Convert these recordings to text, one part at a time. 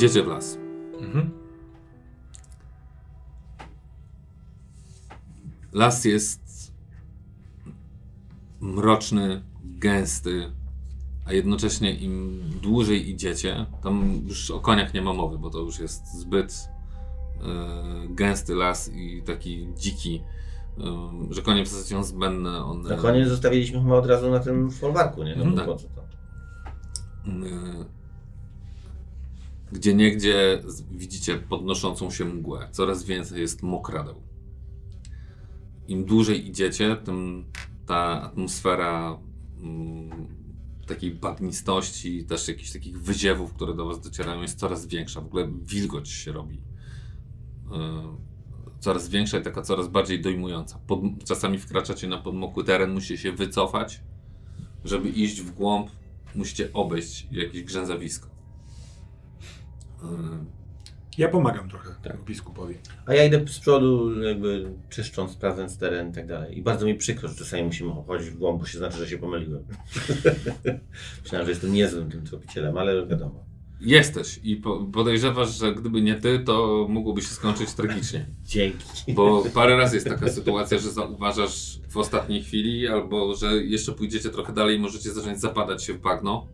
Idziecie w las. Mhm. Las jest mroczny, gęsty, a jednocześnie im dłużej idziecie, tam już o koniach nie ma mowy, bo to już jest zbyt e, gęsty las i taki dziki, e, że konie w zasadzie są zbędne. One, Na koniec zostawiliśmy chyba od razu na tym folwarku, nie? No, Mhm. po co to? Y, Gdzie niegdzie widzicie podnoszącą się mgłę. Coraz więcej jest mokradeł. Im dłużej idziecie, tym ta atmosfera mm, takiej bagnistości, też jakichś takich wyziewów, które do was docierają, jest coraz większa. W ogóle wilgoć się robi. Y, Coraz większa i taka coraz bardziej dojmująca. Pod, czasami wkraczacie na podmokły teren, musicie się wycofać, żeby iść w głąb musicie obejść jakieś grzęzawisko. Yy, Ja pomagam trochę Tak. biskupowi. A ja idę z przodu, jakby czyszcząc, sprawdzając teren i tak dalej. I bardzo mi przykro, że czasami musimy chodzić w głąb, bo się znaczy, że się pomyliłem. Myślałem, że jestem niezłym tym tropicielem, ale wiadomo. Jesteś i po, podejrzewasz, że gdyby nie ty, to mogłoby się skończyć tragicznie. Dzięki. Bo parę razy jest taka sytuacja, że zauważasz w ostatniej chwili, albo że jeszcze pójdziecie trochę dalej i możecie zacząć zapadać się w bagno.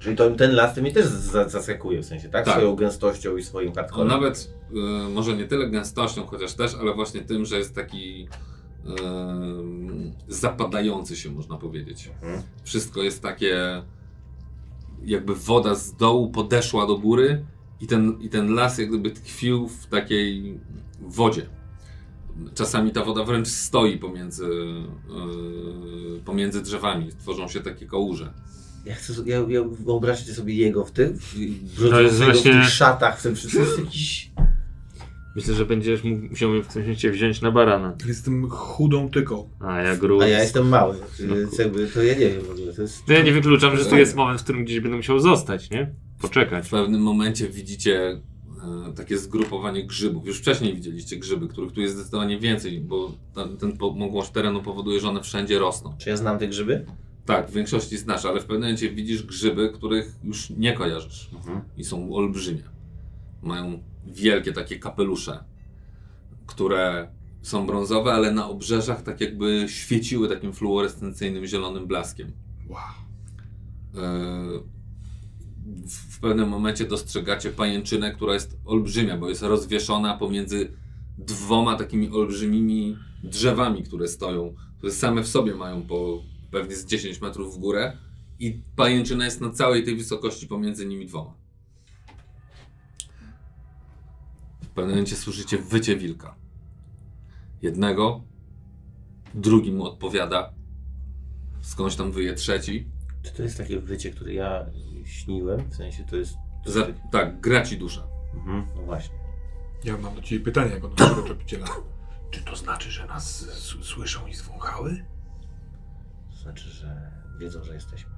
Czyli to, ten las mnie też za- zaskakuje w sensie, tak? Tak. Swoją gęstością i swoim hardcorem. nawet y, może nie tyle gęstością, chociaż też, ale właśnie tym, że jest taki y, zapadający się, można powiedzieć. Mhm. Wszystko jest takie, jakby woda z dołu podeszła do góry i ten, i ten las jak gdyby tkwił w takiej wodzie. Czasami ta woda wręcz stoi pomiędzy, y, pomiędzy drzewami, tworzą się takie kałuże. Ja chcę, ja, ja wyobraźcie sobie jego w tym, w- To jest brudzącego właśnie- w tych szatach, w tym wszystkim. Jest jakiś... Myślę, że będziesz musiał mnie w tym momencie wziąć na barana. Jestem chudą tyką. A ja gruz. A ja jestem mały, No jakby to ja nie wiem w ogóle. To jest... To ja nie wykluczam, że tu jest moment, w którym gdzieś będę musiał zostać, nie? Poczekać. W pewnym momencie widzicie e, takie zgrupowanie grzybów. Już wcześniej widzieliście grzyby, których tu jest zdecydowanie więcej, bo ten, ten pomogłość terenu powoduje, że one wszędzie rosną. Czy ja znam te grzyby? Tak, w większości znasz, ale w pewnym momencie widzisz grzyby, których już nie kojarzysz Mhm. i są olbrzymie. Mają wielkie takie kapelusze, które są brązowe, ale na obrzeżach tak jakby świeciły takim fluorescencyjnym zielonym blaskiem. Wow. E, w w pewnym momencie dostrzegacie pajęczynę, która jest olbrzymia, bo jest rozwieszona pomiędzy dwoma takimi olbrzymimi drzewami, które stoją, które same w sobie mają po pewnie z 10 metrów w górę i pajęczyna jest na całej tej wysokości pomiędzy nimi dwoma. W pewnym momencie słyszycie wycie wilka. Jednego, drugi mu odpowiada, skądś tam wyje trzeci. Czy to jest takie wycie, które ja śniłem? W sensie to jest... Za, tak, gra ci dusza. Mhm, no właśnie. Ja mam do Ciebie pytanie jako naszego tropiciela. Czy to znaczy, że nas słyszą i zwąchały? To znaczy, że wiedzą, że jesteśmy.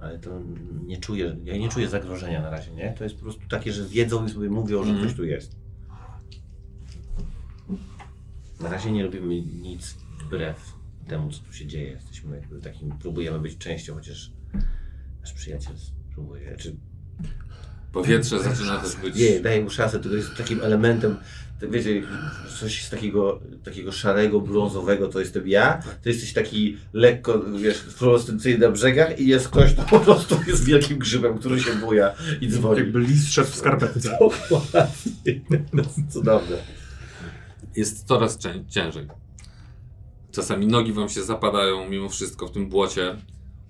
Ale to nie czuję, ja nie czuję zagrożenia na razie, nie? To jest po prostu takie, że wiedzą i sobie mówią, że Mhm. ktoś tu jest. Na razie nie robimy nic wbrew temu, co tu się dzieje. Jesteśmy jakby takim, próbujemy być częścią, chociaż nasz przyjaciel próbuje, czy Powietrze zaczyna też być. nie, daje mu szansę, tylko jest takim elementem, wiecie, coś z takiego, takiego szarego, brązowego to jestem ja, to jesteś taki lekko, wiesz, fluorescencyjny na brzegach i jest ktoś, kto po prostu jest wielkim grzybem, który się buja i dzwoni. Jakby lis szedł w skarpetce. Dokładnie. Cudowne. Jest coraz cię- ciężej. Czasami nogi wam się zapadają mimo wszystko w tym błocie.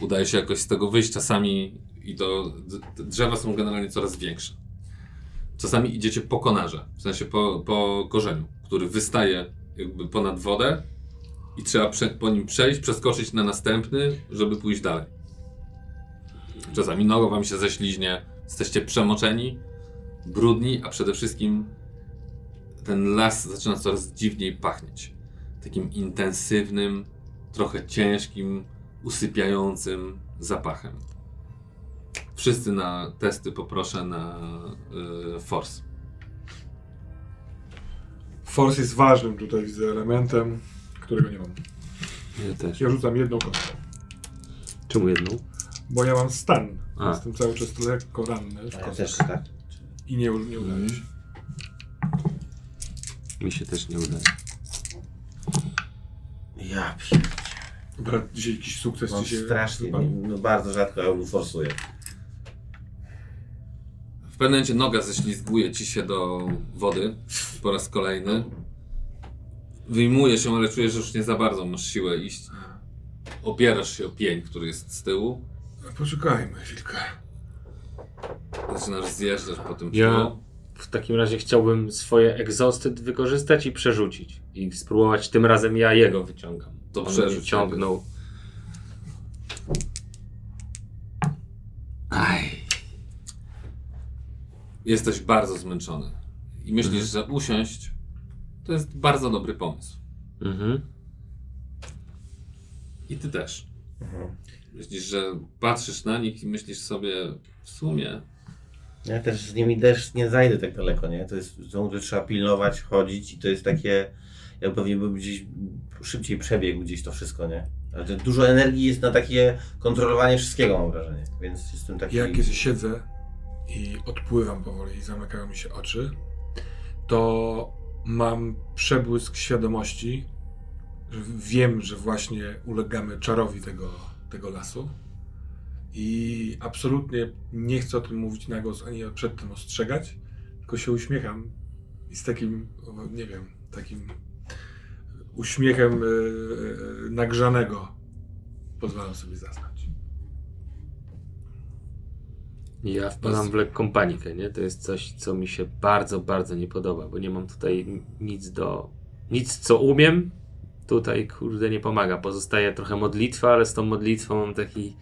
Udaje się jakoś z tego wyjść. Czasami i to drzewa są generalnie coraz większe. Czasami idziecie po konarze, w sensie po, po korzeniu, który wystaje jakby ponad wodę i trzeba prze, po nim przejść, przeskoczyć na następny, żeby pójść dalej. Czasami noga wam się ześliźnie, jesteście przemoczeni, brudni, a przede wszystkim ten las zaczyna coraz dziwniej pachnieć. Takim intensywnym, trochę ciężkim, usypiającym zapachem. Wszyscy na testy poproszę na y, force. Force jest ważnym tutaj widzę elementem, którego nie mam. Ja też. Ja rzucam jedną kostkę, Czemu jedną? bo ja mam stan. A. Jestem cały czas lekko ranny. w A ja też, tak. I nie, nie udaje się. Mi się też nie udaje. Ja pier... Brat, dzisiaj jakiś sukces Mam ci się strasznie, wypadł? no bardzo rzadko ja forsuję. W pewnym momencie noga ześlizguje ci się do wody po raz kolejny. Wyjmuje się, ale czujesz, że już nie za bardzo masz siłę iść. Opierasz się o pień, który jest z tyłu. Poczekajmy chwilkę. Zaczynasz zjeżdżać po tym Ja pniu. w takim razie chciałbym swoje egzosty wykorzystać i przerzucić. I spróbować tym razem ja jego wyciągam. To On przerzuć mnie ciągnął. Aj. Jesteś bardzo zmęczony. I myślisz, że usiąść to jest bardzo dobry pomysł. Mhm. I ty też. Myślisz, że patrzysz na nich i myślisz sobie, w sumie Ja też z nimi też nie zajdę tak daleko, nie? To jest ciągle trzeba pilnować, chodzić i to jest takie, ja pewnie bym gdzieś szybciej przebiegł gdzieś to wszystko, nie? Ale dużo energii jest na takie kontrolowanie wszystkiego, mam wrażenie, więc jestem taki... Jak kiedy siedzę i odpływam powoli i zamykają mi się oczy, to mam przebłysk świadomości, że wiem, że właśnie ulegamy czarowi tego, tego lasu i absolutnie nie chcę o tym mówić na głos, ani przed tym ostrzegać, tylko się uśmiecham i z takim, nie wiem, takim uśmiechem e, e, nagrzanego pozwalam sobie zasnąć. Ja wpadam w lekką panikę, nie? To jest coś, co mi się bardzo, bardzo nie podoba, bo nie mam tutaj nic do... Nic, co umiem, tutaj, kurde, nie pomaga. Pozostaje trochę modlitwa, ale z tą modlitwą mam taki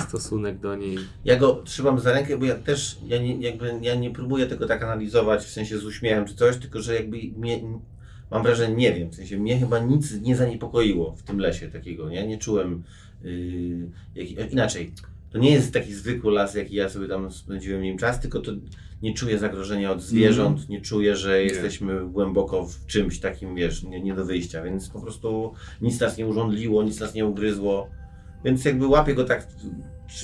stosunek do niej. Ja go trzymam za rękę, bo ja też, ja nie, jakby, ja nie próbuję tego tak analizować, w sensie z uśmiechem czy coś, tylko że jakby mnie, mam wrażenie, nie wiem, w sensie mnie chyba nic nie zaniepokoiło w tym lesie takiego, nie? Nie czułem, yy, jak, inaczej, to nie jest taki zwykły las, jaki ja sobie tam spędziłem nim czas, tylko to nie czuję zagrożenia od zwierząt, nie czuję, że jesteśmy głęboko w czymś takim, wiesz, nie, nie do wyjścia, więc po prostu nic nas nie urządliło, nic nas nie ugryzło, więc jakby łapię go tak,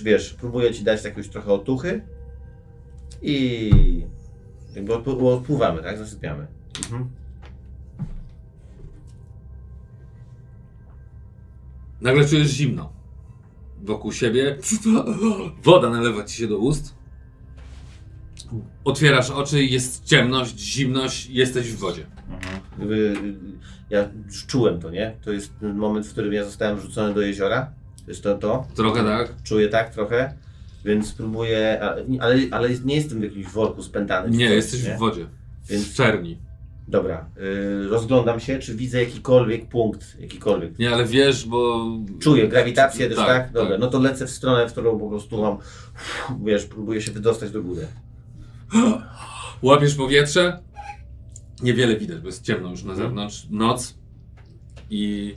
wiesz, próbuję ci dać jakąś trochę otuchy i jakby odpł- odpływamy, tak? Zasypiamy. Mhm. nagle czujesz zimno. Wokół siebie woda nalewa ci się do ust. Otwierasz oczy, jest ciemność, zimność, jesteś w wodzie. Y, ja już czułem to, nie? To jest ten moment, w którym ja zostałem wrzucony do jeziora. To jest to, to. Trochę tak. Czuję tak trochę, więc spróbuję, ale, ale nie jestem w jakimś worku spętany. Nie, coś, jesteś nie? w wodzie. Więc- W czerni. Dobra, y, rozglądam się, czy widzę jakikolwiek punkt, jakikolwiek. Nie, ale wiesz, bo... Czuję grawitację też, Tak, tak? Dobra, tak. no to lecę w stronę, w którą po prostu mam, wiesz, próbuję się wydostać do góry. Łapiesz powietrze. Niewiele widać, bo jest ciemno już na zewnątrz. Noc. I...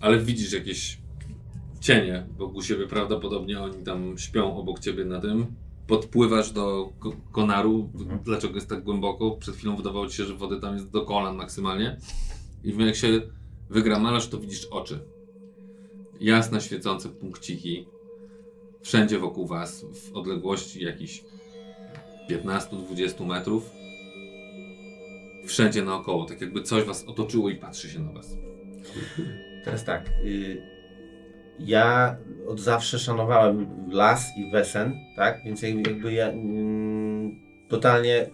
Ale widzisz jakieś cienie wokół siebie. Prawdopodobnie oni tam śpią obok ciebie na tym. Podpływasz do ko- konaru. Dlaczego jest tak głęboko? Przed chwilą wydawało ci się, że wody tam jest do kolan maksymalnie. I jak się wygramalasz, to widzisz oczy. Jasne, świecące punkciki. Wszędzie wokół was, w odległości jakichś 15-20 metrów. Wszędzie naokoło, tak jakby coś was otoczyło i patrzy się na was. Teraz tak, y, ja od zawsze szanowałem las i wesen, tak? Więc jakby ja mm, totalnie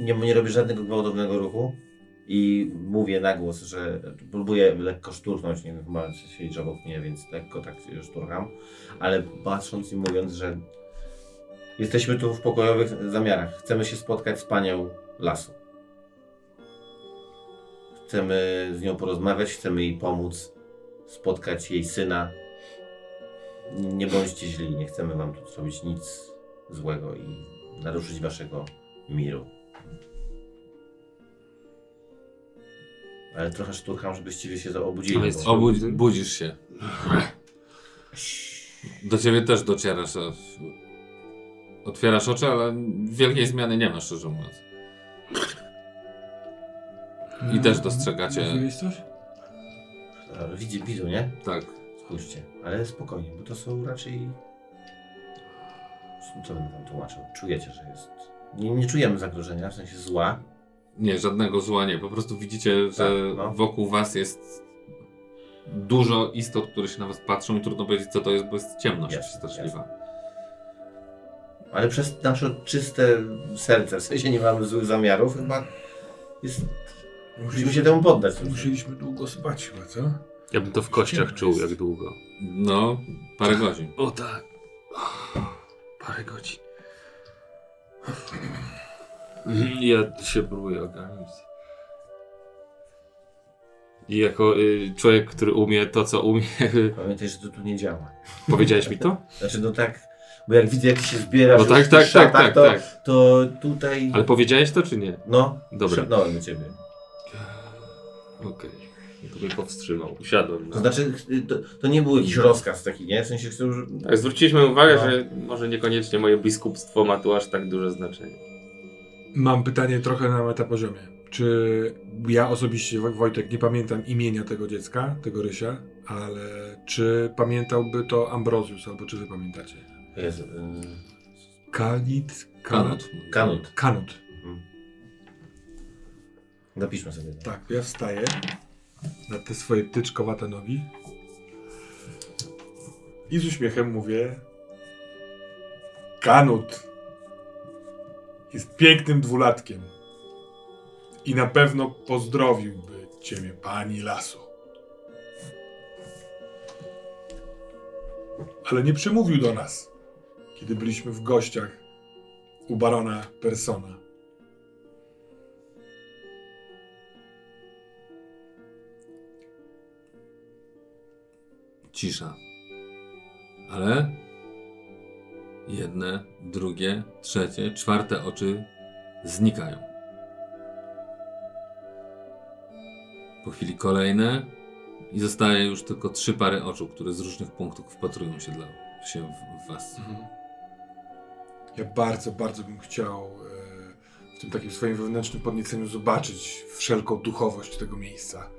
nie, nie robię żadnego gwałtownego ruchu i mówię na głos, że próbuję lekko szturchnąć, nie wiem, chyba siedzi obok mnie, więc lekko tak szturcham, ale patrząc i mówiąc, że jesteśmy tu w pokojowych zamiarach, chcemy się spotkać z panią lasu. Chcemy z nią porozmawiać, chcemy jej pomóc, spotkać jej syna. Nie bądźcie źli, nie chcemy wam tu zrobić nic złego i naruszyć waszego miru. Ale trochę szturcham, żebyście wy się obudzili. No jest- bo- budzisz się. Do ciebie też docierasz. Otwierasz oczy, ale wielkiej zmiany nie ma, szczerze mówiąc. I też dostrzegacie. Mówiłeś coś? Widzi, widzą, nie? Tak. Spójrzcie. Ale spokojnie, bo to są raczej co bym tam tłumaczył? Czujecie, że jest... Nie, nie czujemy zagrożenia, w sensie zła. Nie, żadnego zła nie. Po prostu widzicie, że Tak, no. wokół was jest dużo istot, które się na was patrzą i trudno powiedzieć, co to jest, bo jest ciemność Jasne, straszliwa. Ale przez nasze czyste serce, w sensie nie mamy złych zamiarów, chyba jest... Musimy się temu poddać. Musieliśmy długo spać chyba, co? Ja bym to w kościach czuł, jak długo. No, parę godzin. O tak. Parę godzin. Ja się próbuję ogarnąć. I jako y, człowiek, który umie to, co umie, Pamiętaj, że to tu nie działa. powiedziałeś mi to? Znaczy, no tak, bo jak widzę, jak się zbierasz No w tak, tak, tak, szatach, tak, to, tak. to tutaj... Ale powiedziałeś to, czy nie? No, Dobra. szepnąłem do ciebie. Okej. To mnie powstrzymał. Usiadłem. Na... To znaczy, to, to nie był jakiś rozkaz taki, nie? W sensie, chcę już... Tak, zwróciliśmy uwagę, No. że może niekoniecznie moje biskupstwo ma tu aż tak duże znaczenie. Mam pytanie trochę na metapoziomie. Czy ja osobiście, Woj- Wojtek, nie pamiętam imienia tego dziecka, tego Rysia, ale czy pamiętałby to Ambrozjus, albo czy wy pamiętacie? Jezu, y, Kalit? Kanut. Kanut. Kanut. Napiszmy sobie. to. Tak, ja wstaję na te swoje tyczkowate nogi i z uśmiechem mówię Kanut jest pięknym dwulatkiem i na pewno pozdrowiłby ciebie pani lasu. Ale nie przemówił do nas, kiedy byliśmy w gościach u barona Persona. Cisza. Ale jedne, drugie, trzecie, czwarte oczy znikają. Po chwili kolejne i zostaje już tylko trzy pary oczu, które z różnych punktów wpatrują się, dla, się w, w was. Ja bardzo, bardzo bym chciał e, w tym takim swoim wewnętrznym podnieceniu zobaczyć wszelką duchowość tego miejsca.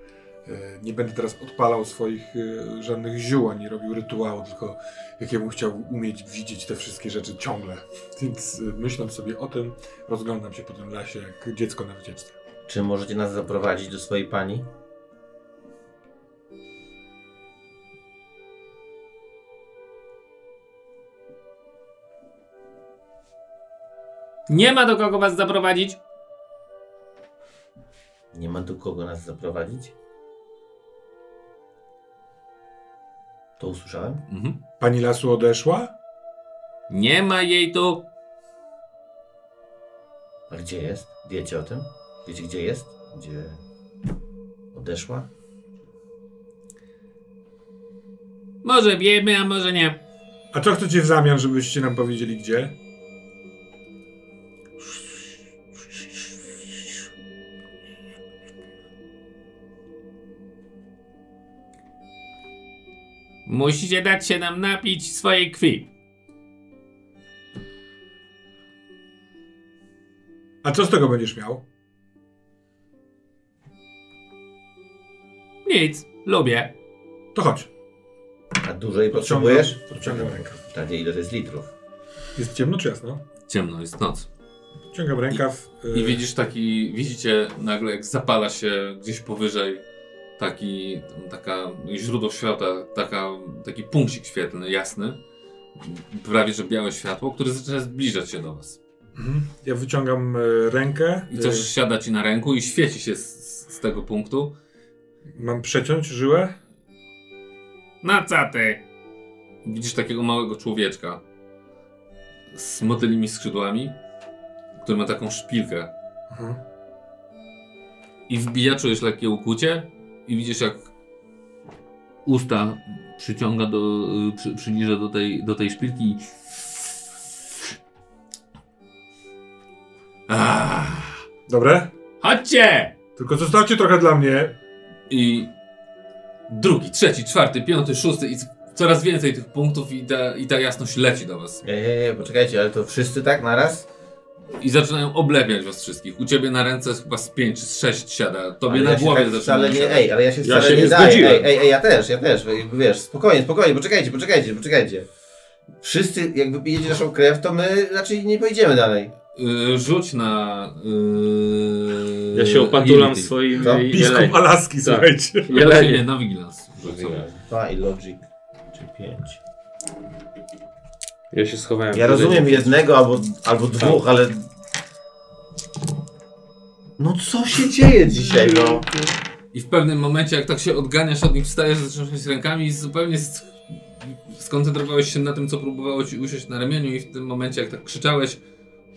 E, Nie będę teraz odpalał swoich e, żadnych ziół, ani robił rytuału, tylko jak ja bym chciał umieć widzieć te wszystkie rzeczy ciągle. Więc e, myśląc sobie o tym, rozglądam się po tym lasie jak dziecko na wycieczce. Czy możecie nas zaprowadzić do swojej pani? Nie ma do kogo was zaprowadzić? Nie ma do kogo nas zaprowadzić? To usłyszałem? Mhm. Pani lasu odeszła? Nie ma jej tu. A gdzie jest? Wiecie o tym? Wiecie gdzie jest? Gdzie odeszła? Może wiemy, a może nie. A co chcecie w zamian, żebyście nam powiedzieli gdzie? Musicie dać się nam napić swojej krwi. A co z tego będziesz miał? Nic, lubię. To chodź. A dużo jej Podciągam, potrzebujesz? podciągam rękę. Tadzie, ile to jest litrów? Jest ciemno czy jasno? Ciemno, jest noc. Ciągam rękaw. I y, widzisz taki, widzicie nagle jak zapala się gdzieś powyżej taki, taka źródło światła, taka, taki punkcik świetlny, jasny, prawie że białe światło, które zaczyna zbliżać się do was. Mhm. Ja wyciągam e, rękę. I coś siada ci na ręku i świeci się z, z tego punktu. Mam przeciąć żyłę? Na co ty? Widzisz takiego małego człowieczka z motylymi skrzydłami, który ma taką szpilkę Mhm. i wbija, czujesz lekkie ukłucie i widzisz jak usta przyciąga do, y, przy, przybliża do tej, do tej szpilki i... Ah, Dobre? chodźcie! Tylko zostawcie trochę dla mnie. I drugi, trzeci, czwarty, piąty, szósty i coraz więcej tych punktów i ta, i ta jasność leci do was. Nie, poczekajcie, ale to wszyscy tak naraz? I zaczynają oblepiać was wszystkich. U ciebie na ręce chyba z pięć czy z sześć siada. Tobie Ale na ja głowie tak zaczyna nie, siadać. ej, ale ja się Ja wcale się nie, nie daję. zgodziłem. Ej, ej, ej, ja też, ja też, jakby wiesz, spokojnie, spokojnie, poczekajcie, poczekajcie, poczekajcie. Wszyscy, jak wypijecie naszą krew, to my raczej nie pojedziemy dalej. Yy, rzuć na. Yy, Ja się opatulam swoim Co? Biskup jeleniem. Alaski, słuchajcie. Znaczy, Nie, Jelenie. na vigilance. Dwa i logic, czy pięć. Ja się schowałem. Ja rozumiem jednego albo, albo dwóch, ale... No co się dzieje dzisiaj, no? I w pewnym momencie, jak tak się odganiasz od nich, wstajesz, zaczynasz rękami i zupełnie skoncentrowałeś się na tym, co próbowało ci usiąść na ramieniu i w tym momencie, jak tak krzyczałeś,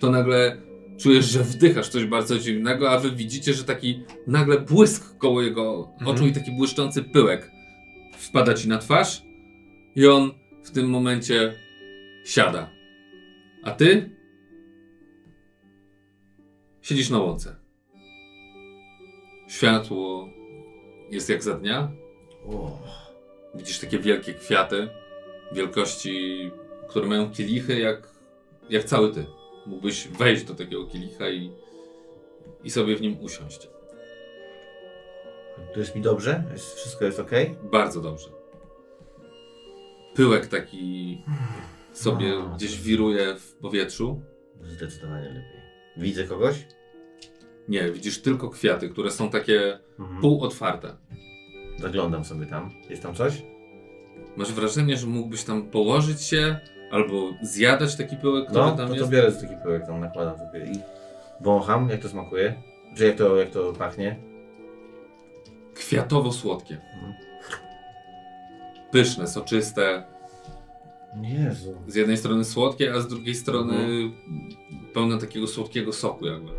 to nagle czujesz, że wdychasz coś bardzo dziwnego, a wy widzicie, że taki nagle błysk koło jego oczu i taki błyszczący pyłek wpada ci na twarz i on w tym momencie siada. A ty siedzisz na łące. Światło jest jak za dnia. Widzisz takie wielkie kwiaty wielkości, które mają kielichy jak, jak cały ty. Mógłbyś wejść do takiego kielicha i, i sobie w nim usiąść. to jest mi dobrze? Jest, wszystko jest ok? Bardzo dobrze. Pyłek taki sobie No. gdzieś wiruje w powietrzu. Zdecydowanie lepiej. Widzę kogoś? Nie, widzisz tylko kwiaty, które są takie Mhm. półotwarte. Zaglądam sobie tam. Jest tam coś? Masz wrażenie, że mógłbyś tam położyć się albo zjadać taki pyłek, który No, tam to, jest? to biorę taki pyłek, tam nakładam sobie i wącham, jak to smakuje. Czy jak to, jak to pachnie? Kwiatowo-słodkie. Mhm. Pyszne, soczyste. Jezu. Z jednej strony słodkie, a z drugiej strony Mhm. pełne takiego słodkiego soku jakby.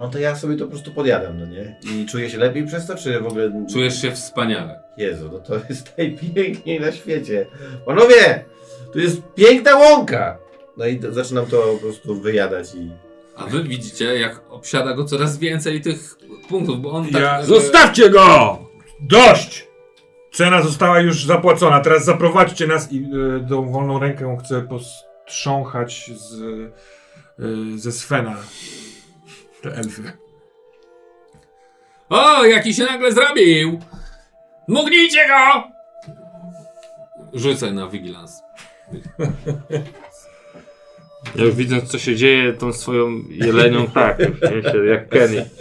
No to ja sobie to po prostu podjadam, no nie? I czuję się lepiej przez to, czy w ogóle... Czujesz się wspaniale. Jezu, no to jest najpiękniej na świecie. Panowie! Tu jest piękna łąka! No i zaczynam to po prostu wyjadać i... A wy widzicie, jak obsiada go coraz więcej tych punktów, bo on tak... Ja- Zostawcie go! Dość! Cena została już zapłacona. Teraz zaprowadźcie nas i y, tą wolną rękę chcę postrząchać z, y, ze Svena. Te elfy. O, jaki się nagle zrobił! Mugnijcie go! Rzucaj na vigilance. Ja już widząc co się dzieje tą swoją jelenią, tak, już? Się, jak Kenny.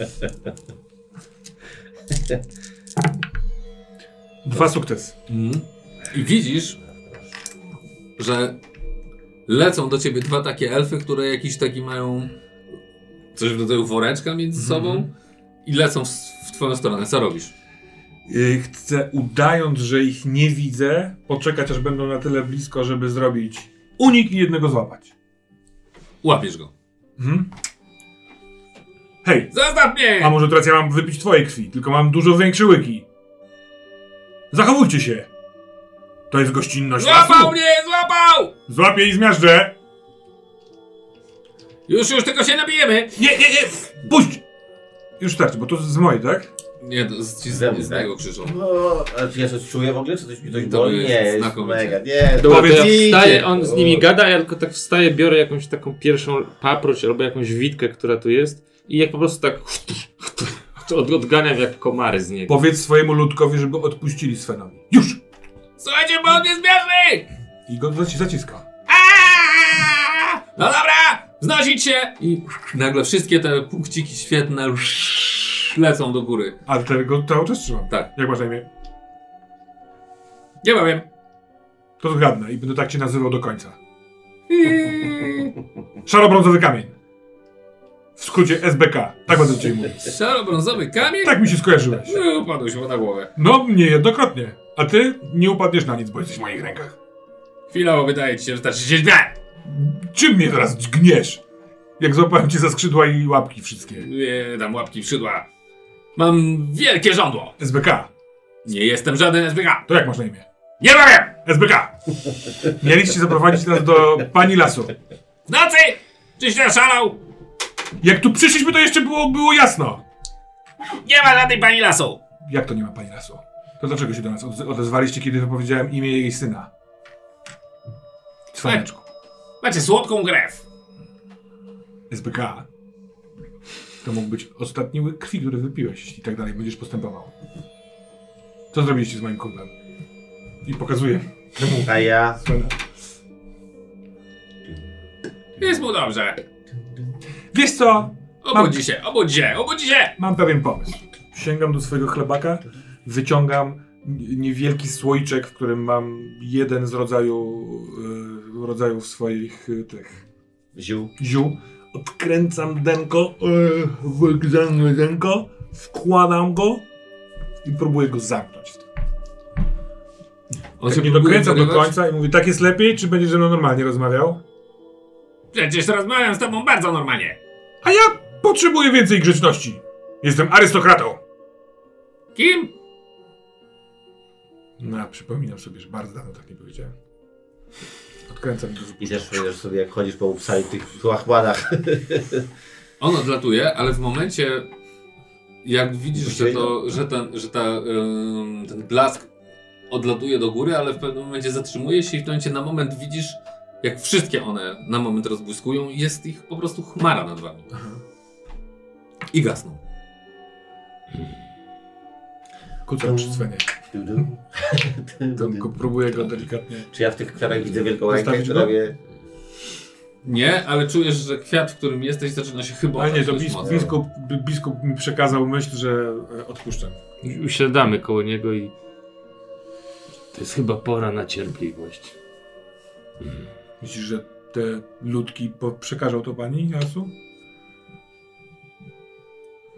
Dwa sukcesy. Mhm. I widzisz, że lecą do ciebie dwa takie elfy, które jakiś taki mają coś w rodzaju woreczka między sobą i lecą w, w twoją stronę. Co robisz? Y, Chcę, udając, że ich nie widzę, poczekać aż będą na tyle blisko, żeby zrobić unik i jednego złapać. Łapiesz go. Mhm. Hej, Zostaw mnie! a może teraz ja mam wypić twojej krwi, tylko mam dużo większe łyki. Zachowujcie się. To jest gościnność Złapał lasu. mnie! Złapał! Złapię i zmiażdżę. Już, już, tylko się nabijemy! Nie, nie, nie! Puść! Już starczy, bo to z mojej, tak? Nie, to z, ci z, Ze mnie, z tak? niego krzyczą. No, a czy ja coś czuję w ogóle? Czy coś mi coś To boli? jest Nie, jest znakomicie. mega. Nie, Dobra, to ja powiedz wstaję, on z nimi gada, ja tylko tak wstaję, biorę jakąś taką pierwszą paproć albo jakąś witkę, która tu jest i jak po prostu tak od, odganiam jak komary z niego. Powiedz swojemu ludkowi, żeby odpuścili Svenowi. Już! Słuchajcie, bo on jest zmierzmy! I go zaci- zaciska. Aaaa! No dobra! Znosić się! I nagle wszystkie te punkciki świetne lecą do góry. Ale tego cały czas trzymam. Tak. Jak masz na imię? Nie powiem. To zgadnę i będę tak cię nazywał do końca. Szaro-brązowy kamień. W skrócie SBK. Tak będę ciebie mówił. Szaro-brązowy kamień? Tak mi się skojarzyłeś. No, upadłeś mu na głowę. No, niejednokrotnie. A ty nie upadniesz na nic, bo jesteś w moich rękach. Chwilowo wydaje ci się, że starczy się źle. Czym mnie teraz gniesz? Jak złapałem cię za skrzydła i łapki wszystkie. Nie dam łapki w szydła. Mam wielkie żądło. SBK. Nie jestem żaden SBK. To jak masz na imię? Nie powiem! SBK. Mieliście zaprowadzić nas do pani lasu. W nocy! Czyś nie szalał? Jak tu przyszliśmy, to jeszcze było, było jasno. Nie ma żadnej pani lasu. Jak to nie ma pani lasu? To dlaczego się do nas odez- odezwaliście, kiedy wypowiedziałem imię jej syna? Cwaneczku. Macie słodką krew. SBK. To mógł być ostatni łyk krwi, który wypiłeś, jeśli tak dalej będziesz postępował. Co zrobiliście z moim kumplem? I pokazuję. temu A ja... Jest mu dobrze. Wiesz co? Obudzi się, obudzi się, obudzi się! Mam pewien pomysł. Sięgam do swojego chlebaka, wyciągam niewielki słoiczek, w którym mam jeden z rodzaju, y, rodzajów swoich y, tych Ziół. ziół. Odkręcam denko, y, wygrzane denko, wkładam go i próbuję go zamknąć w tym. On Tak nie próbuje dokręcam do końca i mówię, tak jest lepiej, czy będziesz ze mną normalnie rozmawiał? Przecież rozmawiam z tobą bardzo normalnie. A ja potrzebuję więcej grzeczności. Jestem arystokratą. Kim? No, przypominam sobie, że bardzo dawno tak nie powiedziałem. Odkręcam go. I też powiesz sobie, jak chodzisz po upsali tych łachmanach. On odlatuje, ale w momencie, jak widzisz, że, to, że, ten, że ta, ten blask odlatuje do góry, ale w pewnym momencie zatrzymuje się i w tym momencie na moment widzisz, jak wszystkie one na moment rozbłyskują jest ich po prostu chmara nad wami. I gasną. Kucam przy Svenie. Du, du. To go- Próbuję go delikatnie. Czy ja w tych kwiatach widzę wielką rękę, która mnie... Nie, ale czujesz, że kwiat, w którym jesteś, zaczyna się chyba Ale nie, to dość biskup, biskup, biskup mi przekazał myśl, że e, odpuszczam. Usiadamy koło niego i to jest chyba pora na cierpliwość. Myślisz, że te ludki po, przekażą to pani, Jasu?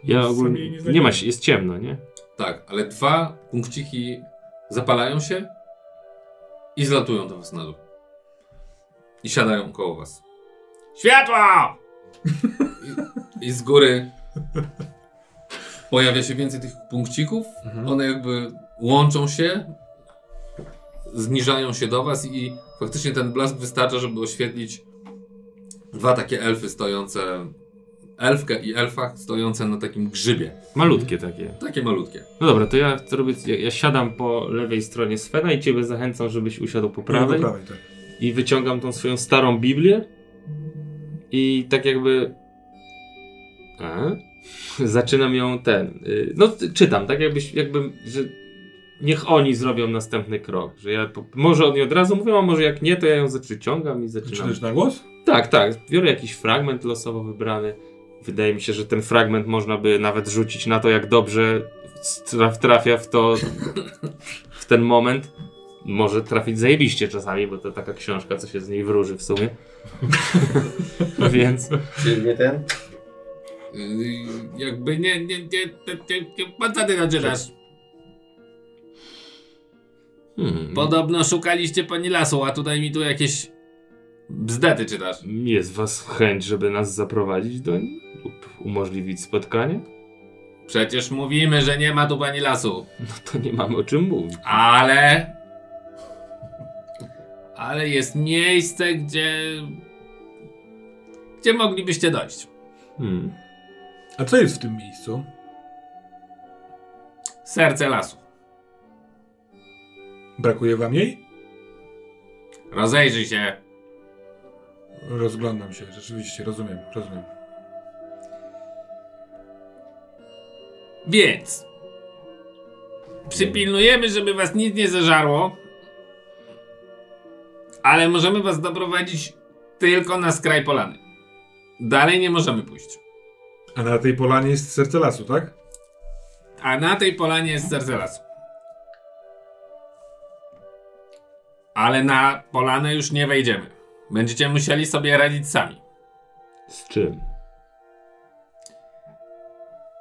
Ja Sami ogólnie nie nie, znajdziemy. ma się, jest ciemno, nie? Tak, ale dwa punkciki zapalają się i zlatują do was na dół. I siadają koło was. Światło! I, I z góry pojawia się więcej tych punkcików. One jakby łączą się, zniżają się do was i faktycznie ten blask wystarcza, żeby oświetlić dwa takie elfy stojące, elfkę i elfa stojące na takim grzybie. Malutkie takie. Takie malutkie. No dobra, to ja to robię, ja, ja siadam po lewej stronie Svena i ciebie zachęcam, żebyś usiadł po prawej. Po prawej, tak. I wyciągam tą swoją starą Biblię i tak jakby. A? Zaczynam ją ten. y, No, czytam, tak jakbyś, jakbym, że niech oni zrobią następny krok. Że ja po, może oni od razu mówią, a może jak nie, to ja ją zaciągam i zaczynam. Czytasz na głos? Tak, tak. Biorę jakiś fragment losowo wybrany. Wydaje mi się, że ten fragment można by nawet rzucić na to, jak dobrze traf, trafia w to, w ten moment. Może trafić zajebiście czasami, bo to taka książka, co się z niej wróży w sumie. Więc Czy nie ten? Yy, jakby nie, nie, nie, nie, nie, nie co ty zaczynasz? Hmm, Podobno szukaliście pani lasu, a tutaj mi tu jakieś bzdety czytasz. jest was chęć, żeby nas zaprowadzić do nich lub umożliwić spotkanie? Przecież mówimy, że nie ma tu pani lasu. No to nie mamy o czym mówić. Ale... Ale jest miejsce, gdzie... Gdzie moglibyście dojść. Hmm. A co jest w tym miejscu? Serce lasu. Brakuje wam jej? Rozejrzyj się. Rozglądam się, rzeczywiście, rozumiem, rozumiem. Więc... Przypilnujemy, żeby was nic nie zażarło. Ale możemy was doprowadzić tylko na skraj polany. Dalej nie możemy pójść. A na tej polanie jest serce lasu, tak? A na tej polanie jest serce lasu. Ale na polanę już nie wejdziemy. Będziecie musieli sobie radzić sami. Z czym?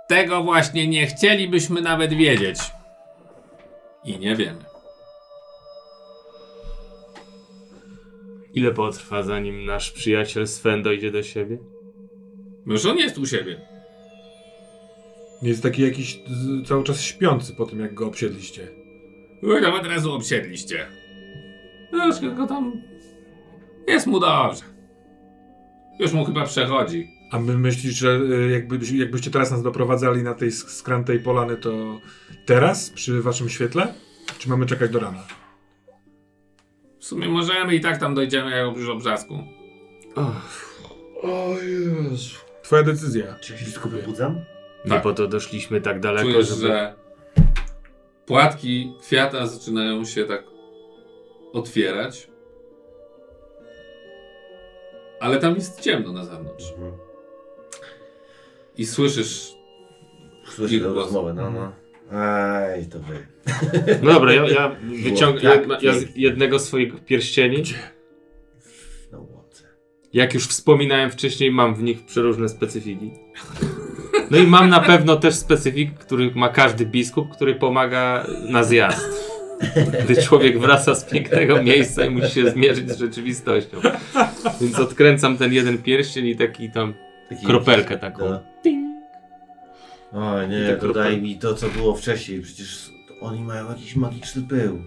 Tego właśnie nie chcielibyśmy nawet wiedzieć. I nie wiemy. Ile potrwa, zanim nasz przyjaciel Sven dojdzie do siebie? Już on jest u siebie. Jest taki jakiś z, cały czas śpiący po tym, jak go obsiedliście. Tam od razu obsiedliście. No już tylko tam... Jest mu dobrze. Już mu chyba przechodzi. A my myślisz, że y, jakby, jakbyście teraz nas doprowadzali na tej sk- skrantej polany, to teraz, przy waszym świetle? Czy mamy czekać do rana? W sumie możemy i tak tam dojdziemy jak już obrzasku. O Jezu. Twoja decyzja. Czy ja się biskupie. wybudzam? Nie Tak. po to doszliśmy tak daleko, Czujesz, żeby... że płatki kwiata zaczynają się tak otwierać. Ale tam jest ciemno na zewnątrz. Mhm. I słyszysz. Głos. rozmowę, no no. Aj, to wy. No dobra, ja, ja wyciągam ja z jednego z swoich pierścieni. Na. Jak już wspominałem wcześniej, mam w nich przeróżne specyfiki. No i mam na pewno też specyfik, który ma każdy biskup, który pomaga na zjazd. Gdy człowiek wraca z pięknego miejsca i musi się zmierzyć z rzeczywistością. Więc odkręcam ten jeden pierścień i taki tam Taki kropelkę taką. No. O I nie, tak to daj kropel- mi to, co było wcześniej. Przecież oni mają jakiś magiczny pył.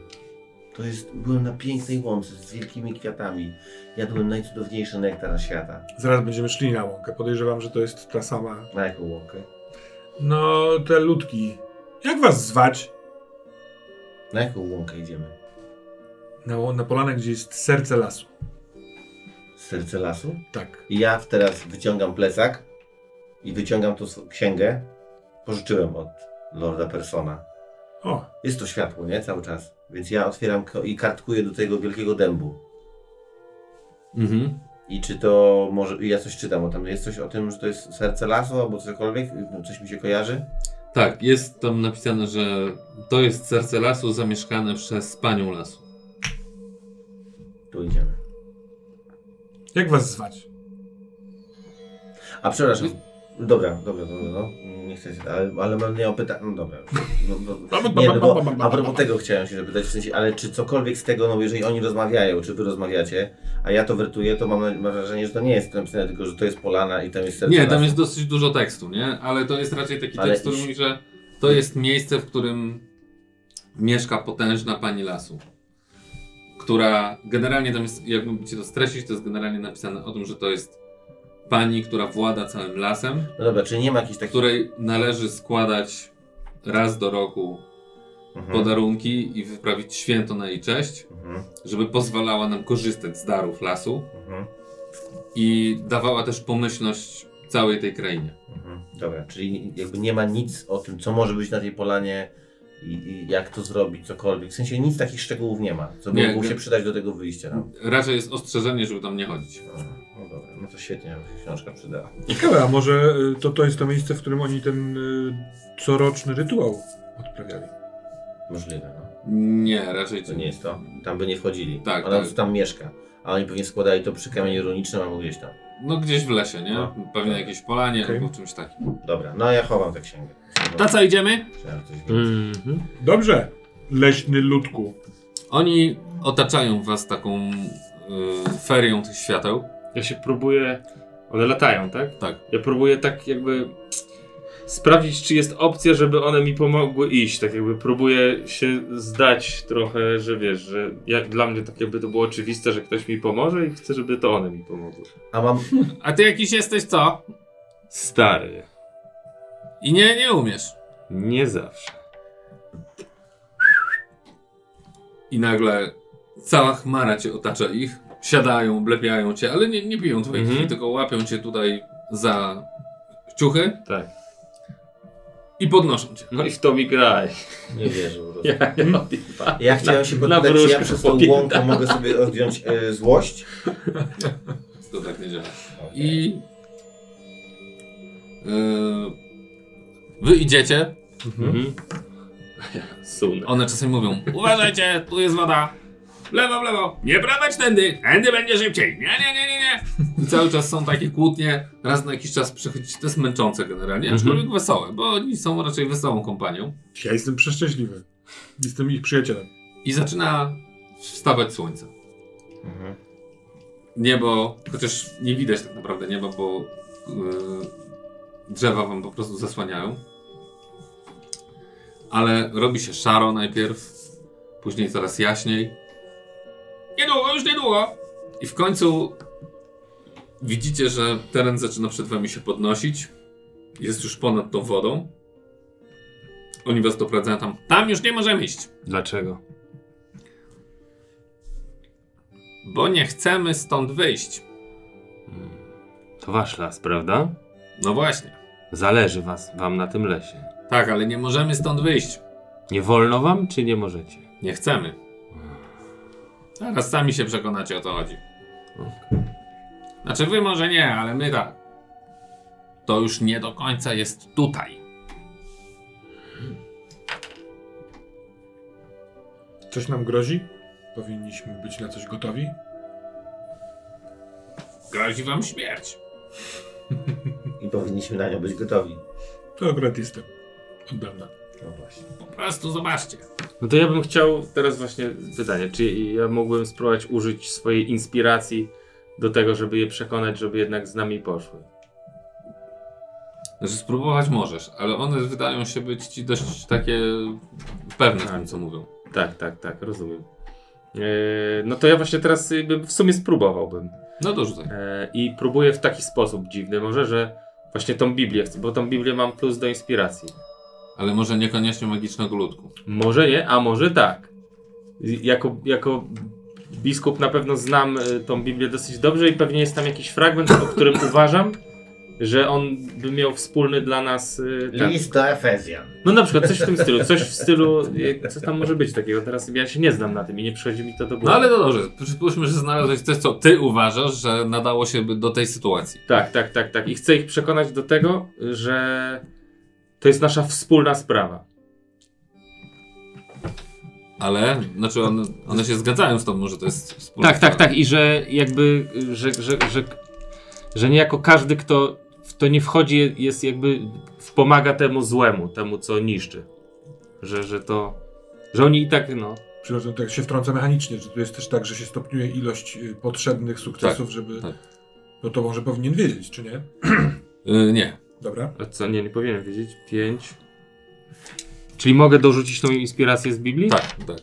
To jest, byłem na pięknej łące z wielkimi kwiatami. Jadłem najcudowniejszy nektar świata. Zaraz będziemy szli na łąkę. Podejrzewam, że to jest ta sama. Na jaką łąkę? No, te ludki. Jak was zwać? Na jaką łąkę idziemy? Na, ło- na polanę, gdzie jest serce lasu. Serce lasu? Tak. I ja teraz wyciągam plecak i wyciągam tą sw- księgę. Pożyczyłem od Lorda Persona. O, Jest to światło, nie? Cały czas. Więc ja otwieram ko- i kartkuję do tego wielkiego dębu. Mhm. I czy to może. Ja coś czytam, bo tam jest coś o tym, że to jest serce lasu albo cokolwiek? Coś mi się kojarzy? Tak, jest tam napisane, że to jest serce lasu zamieszkane przez panią lasu. Tu idziemy. jak was zwać? A przepraszam. Dobra, dobra, dobra, no. Nie chcę się, ale, ale mam nie o pytanie. No dobra. No, no, nie, no bo a propos tego chciałem się zapytać, w sensie, ale czy cokolwiek z tego, no jeżeli oni rozmawiają, czy wy rozmawiacie, a ja to wertuję, to mam, wrażenie, że to nie jest napisane, tylko że to jest polana i tam jest serce Nie, tam jest dosyć dużo tekstu, nie? Ale to jest raczej taki Ale tekst, który mówi, że to jest miejsce, w którym mieszka potężna pani lasu. Która generalnie tam jest, jakbym ci to streścić, to jest generalnie napisane o tym, że to jest pani, która włada całym lasem, No dobra, czy nie ma jakichś takich... której należy składać raz do roku Mhm. podarunki i wyprawić święto na jej cześć, Mhm. żeby pozwalała nam korzystać z darów lasu Mhm. i dawała też pomyślność całej tej krainie. Mhm. Dobra, czyli jakby nie ma nic o tym, co może być na tej polanie i, i jak to zrobić, cokolwiek. W sensie nic takich szczegółów nie ma, co by Nie, mogło się przydać do tego wyjścia. No, Raczej jest ostrzeżenie, żeby tam nie chodzić. No dobra, no to świetnie, by się książka przydała. Ciekawe, a może y, to, to jest to miejsce, w którym oni ten y, coroczny rytuał odprawiali. Możliwe, no. Nie, raczej To nie jest to. Tam by nie wchodzili. Tak, Ona tak. tam mieszka. A oni pewnie składali to przy kamieniu runicznym albo gdzieś tam. No gdzieś w lesie, nie? No. Pewnie na jakiejś polanie Okej. albo czymś takim. Dobra, no ja chowam tę księgę. To co, idziemy? Że coś więcej. Mhm. Dobrze, leśny ludku. Oni otaczają was taką y, ferią tych świateł. Ja się próbuję. One latają, tak? Tak. Ja próbuję tak jakby sprawdzić, czy jest opcja, żeby one mi pomogły iść. Tak jakby próbuję się zdać trochę, że wiesz, że ja, dla mnie tak jakby to było oczywiste, że ktoś mi pomoże i chcę, żeby to one mi pomogły. A mam. A ty jakiś jesteś co? Stary, I nie, nie umiesz. nie zawsze. I nagle cała chmara cię otacza ich. Siadają, oblepiają cię, ale nie, nie biją twoich Mhm. krwi, tylko łapią cię tutaj za ciuchy Tak. i podnoszą cię. No i w to mi graj. Nie wierzę po prostu. Ja, ja, Ja chciałem się Na podpytać, czy ja przez tą łąkę mogę sobie odjąć e, złość? To tak nie działa. I yy, wy idziecie. Mhm. Sunę. One czasem mówią: Uważajcie, tu jest woda. W lewo, w lewo. Nie brawać tędy. Tędy będzie szybciej. Nie, nie, nie, nie, nie. I cały czas są takie kłótnie. Raz na jakiś czas przychodzicie. To jest męczące generalnie, Mhm. aczkolwiek wesołe, bo oni są raczej wesołą kompanią. Ja jestem przeszczęśliwy. Jestem ich przyjacielem. I zaczyna wstawać słońce. Mhm. Niebo, chociaż nie widać tak naprawdę nieba, bo yy, drzewa wam po prostu zasłaniają. Ale robi się szaro najpierw, później coraz jaśniej. Niedługo, już niedługo. I w końcu widzicie, że teren zaczyna przed wami się podnosić. Jest już ponad tą wodą. Oni was doprowadzają tam. Tam już nie możemy iść, Dlaczego? bo nie chcemy stąd wyjść. To wasz las, prawda? No właśnie. Zależy was, wam na tym lesie. Tak, ale nie możemy stąd wyjść. Nie wolno wam, czy nie możecie? Nie chcemy. Zaraz sami się przekonacie o co chodzi. Znaczy wy może nie, ale my tak. To już nie do końca jest tutaj. Coś nam grozi? Powinniśmy być na coś gotowi? Grozi wam śmierć. I powinniśmy na nią być gotowi. To akurat jestem. Od dawna. No właśnie. Po prostu zobaczcie. No to ja bym chciał teraz właśnie pytanie, czy ja mógłbym spróbować użyć swojej inspiracji do tego, żeby je przekonać, żeby jednak z nami poszły. Znaczy spróbować możesz, ale one wydają się być ci dość takie pewne w Tak. tym, co mówią. Tak, tak, tak, rozumiem. E, no to ja właśnie teraz w sumie spróbowałbym. No to rzucaj. E, I próbuję w taki sposób dziwny, może, że właśnie tą Biblię chcę, bo tą Biblię mam plus do inspiracji. Ale może niekoniecznie magicznego ludku. Może nie, a może tak. Jako, jako biskup na pewno znam y, tą Biblię dosyć dobrze i pewnie jest tam jakiś fragment, o którym uważam, że on by miał wspólny dla nas y, ten. List do Efezjan. No na przykład coś w tym stylu, coś w stylu, y, co tam może być takiego, teraz ja się nie znam na tym i nie przychodzi mi to do głowy. No ale to dobrze. Przypuśćmy, że znalazłeś coś, co ty uważasz, że nadało się do tej sytuacji. Tak, tak, tak, tak. I chcę ich przekonać do tego, że to jest nasza wspólna sprawa. Ale, znaczy one, one się zgadzają z tobą, że to jest wspólna Tak, tak, sprawa. tak. I że jakby, że, że, że, że niejako każdy, kto w to nie wchodzi, jest jakby wspomaga temu złemu, temu, co niszczy. Że, że to, że oni i tak, no. Przepraszam, tak się wtrąca mechanicznie, że to jest też tak, że się stopniuje ilość y, potrzebnych sukcesów, żeby... tak. No to może powinien wiedzieć, czy nie? Y, nie. Dobra. A co, nie, nie powinienem wiedzieć. Pięć. Czyli mogę dorzucić tą inspirację z Biblii? Tak, tak.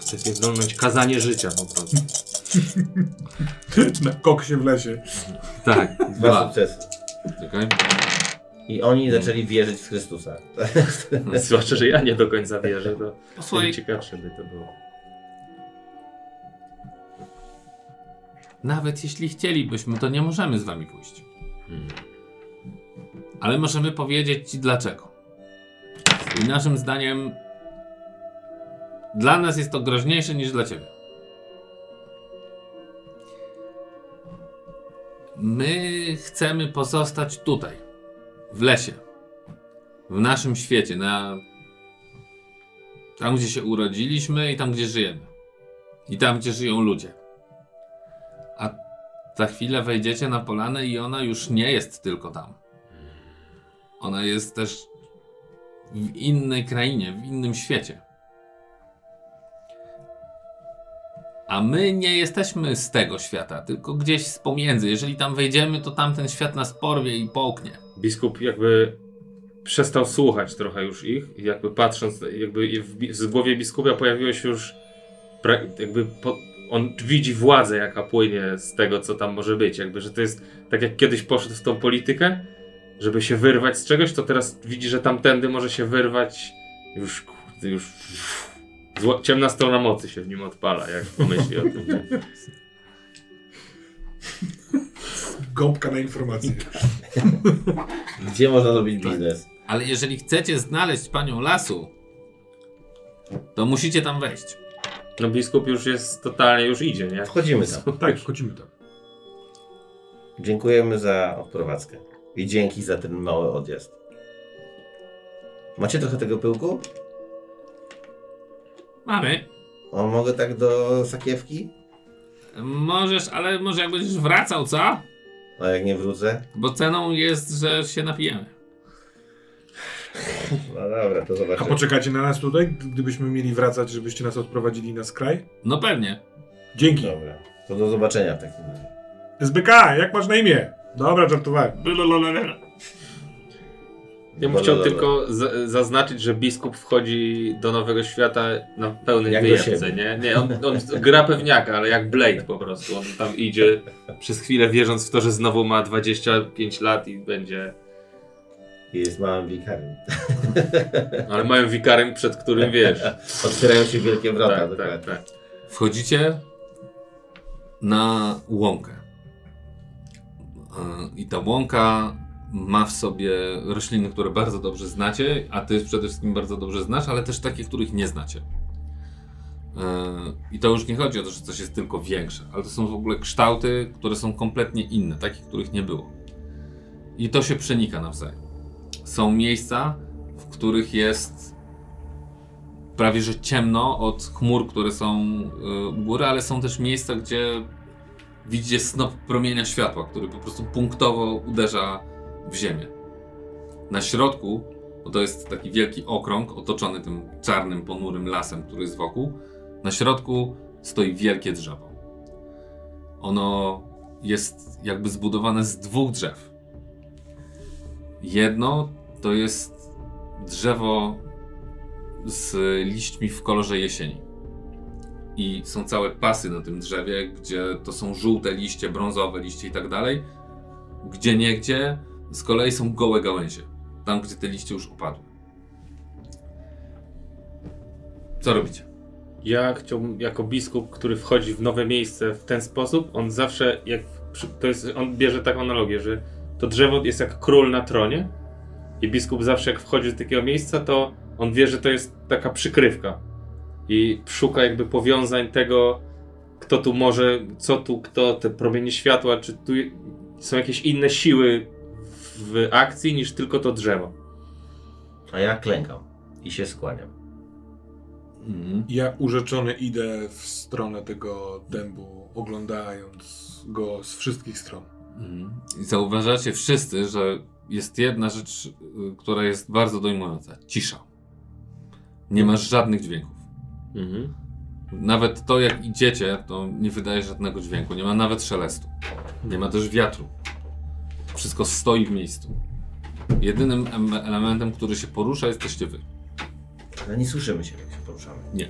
Chcę pierdolnąć kazanie życia po prostu. Na koksie w lesie. Tak. Dwa Dwa. sukcesy. Czekaj. I oni zaczęli wierzyć w Chrystusa. Zwłaszcza, że ja nie do końca wierzę, to tym ciekawsze by to było. Nawet jeśli chcielibyśmy, to nie możemy z wami pójść. Ale możemy powiedzieć ci dlaczego. I naszym zdaniem dla nas jest to groźniejsze niż dla ciebie. My chcemy pozostać tutaj, w lesie, w naszym świecie, na tam, gdzie się urodziliśmy i tam, gdzie żyjemy. I tam, gdzie żyją ludzie. A za chwilę wejdziecie na polanę i ona już nie jest tylko tam. Ona jest też w innej krainie, w innym świecie. A my nie jesteśmy z tego świata, tylko gdzieś z pomiędzy. Jeżeli tam wejdziemy, to tamten świat nas porwie i połknie. Biskup jakby przestał słuchać trochę już ich jakby patrząc, jakby w, w głowie biskupa pojawiło się już pra- jakby po, on widzi władzę jaka płynie z tego co tam może być, jakby, że to jest tak jak kiedyś poszedł w tą politykę, żeby się wyrwać z czegoś, to teraz widzi, że tamtędy może się wyrwać już, kurde, już zła, ciemna strona mocy się w nim odpala, jak pomyśli o tym. nie? Gąbka na informację. Gdzie można zrobić biznes? Ale jeżeli chcecie znaleźć panią lasu, to musicie tam wejść. No biskup już jest totalnie, już idzie, nie? Wchodzimy tam. Tak, wchodzimy tam. Dziękujemy za odprowadzkę. I dzięki za ten mały odjazd. Macie trochę tego pyłku? Mamy. O, mogę tak do sakiewki? Możesz, ale może jak będziesz wracał, co? A jak nie wrócę? Bo ceną jest, że się napijemy. No dobra, to A zobaczymy. poczekacie na nas tutaj, gdybyśmy mieli wracać, żebyście nas odprowadzili na skraj? No pewnie. Dzięki. Dobra, to do zobaczenia w takim razie. SBK, jak masz na imię? Dobra, żartowałem. Ja bym chciał dobra. tylko zaznaczyć, że biskup wchodzi do Nowego Świata na pełnej Jak wyjebce, nie? Nie, on, on gra pewniaka, ale jak Blade po prostu. On tam idzie przez chwilę wierząc w to, że znowu ma 25 lat i będzie... I jest małym wikarem. Ale mają wikarem, przed którym wiesz. Otwierają się wielkie wrota. Tak, tak, tak. Wchodzicie na łąkę. E, I ta łąka ma w sobie rośliny, które bardzo dobrze znacie, a ty przede wszystkim bardzo dobrze znasz, ale też takie, których nie znacie. I to już nie chodzi o to, że coś jest tylko większe, ale to są w ogóle kształty, które są kompletnie inne, takich, których nie było. I to się przenika nawzajem. Są miejsca, w których jest prawie że ciemno od chmur, które są y, u góry, ale są też miejsca, gdzie widzicie snop promienia światła, który po prostu punktowo uderza w ziemię. Na środku, bo to jest taki wielki okrąg otoczony tym czarnym, ponurym lasem, który jest wokół, na środku stoi wielkie drzewo. Ono jest jakby zbudowane z dwóch drzew. Jedno to jest drzewo z liśćmi w kolorze jesieni. I są całe pasy na tym drzewie, gdzie to są żółte liście, brązowe liście i tak dalej. Gdzie niegdzie z kolei są gołe gałęzie. Tam, gdzie te liście już upadły. Co robicie? Ja chciałbym, jako biskup, który wchodzi w nowe miejsce w ten sposób, on zawsze, jak to jest, on bierze taką analogię, że to drzewo jest jak król na tronie i biskup zawsze jak wchodzi do takiego miejsca, to on wie, że to jest taka przykrywka i szuka jakby powiązań tego, kto tu może, co tu, kto, te promienie światła, czy tu są jakieś inne siły w akcji niż tylko to drzewo. A ja klękam i się skłaniam. Mhm. Ja urzeczony idę w stronę tego dębu, oglądając go z wszystkich stron. Mhm. I zauważacie wszyscy, że jest jedna rzecz, y, która jest bardzo dojmująca. Cisza. Nie masz żadnych dźwięków. Mhm. Nawet to, jak idziecie, to nie wydaje żadnego dźwięku. Nie ma nawet szelestu. Nie ma też wiatru. Wszystko stoi w miejscu. Jedynym em- elementem, który się porusza, jesteście wy. Ale nie słyszymy się, jak się poruszamy. Nie.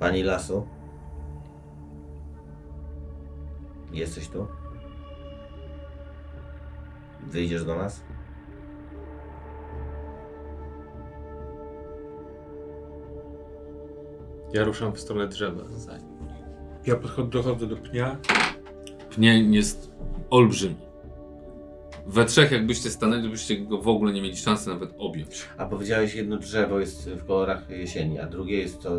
Pani Lasu? Jesteś tu? Wyjdziesz do nas? Ja ruszam w stronę drzewa za nim. Ja podchodzę, dochodzę do pnia. Pnień jest olbrzymi. We trzech, jakbyście stanęli, byście go w ogóle nie mieli szansy nawet objąć. A powiedziałeś, jedno drzewo jest w kolorach jesieni, a drugie jest to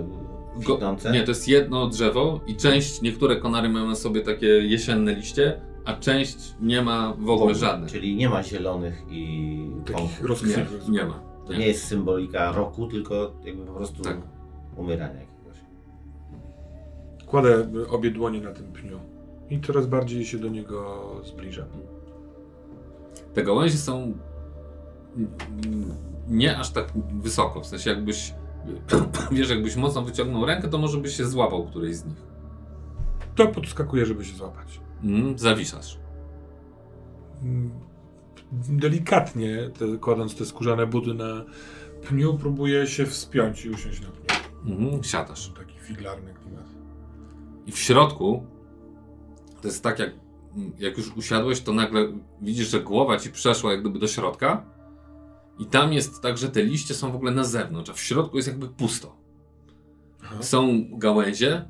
Go, kwitnące? nie, to jest jedno drzewo i część, niektóre konary mają na sobie takie jesienne liście, a część nie ma w ogóle żadnych. Czyli nie ma zielonych i Takich pąków. Nie, nie ma. To nie jest symbolika roku, tylko jakby po prostu Tak. umierania jakiegoś. Kładę obie dłonie na tym pniu i coraz bardziej się do niego zbliżam. Te gałęzie są mm, nie aż tak wysoko, w sensie jakbyś, wiesz, jakbyś mocno wyciągnął rękę, to może byś się złapał którejś z nich. To podskakuje, żeby się złapać. Mm, zawisasz. Mm, Delikatnie, te, kładąc te skórzane buty na pniu, próbuję się wspiąć i usiąść na pniu. Mhm, siadasz. Taki figlarny klimat. I w środku to jest tak, jak, jak już usiadłeś, to nagle widzisz, że głowa ci przeszła jak gdyby do środka. I tam jest tak, że te liście są w ogóle na zewnątrz, a w środku jest jakby pusto. Aha. Są gałęzie,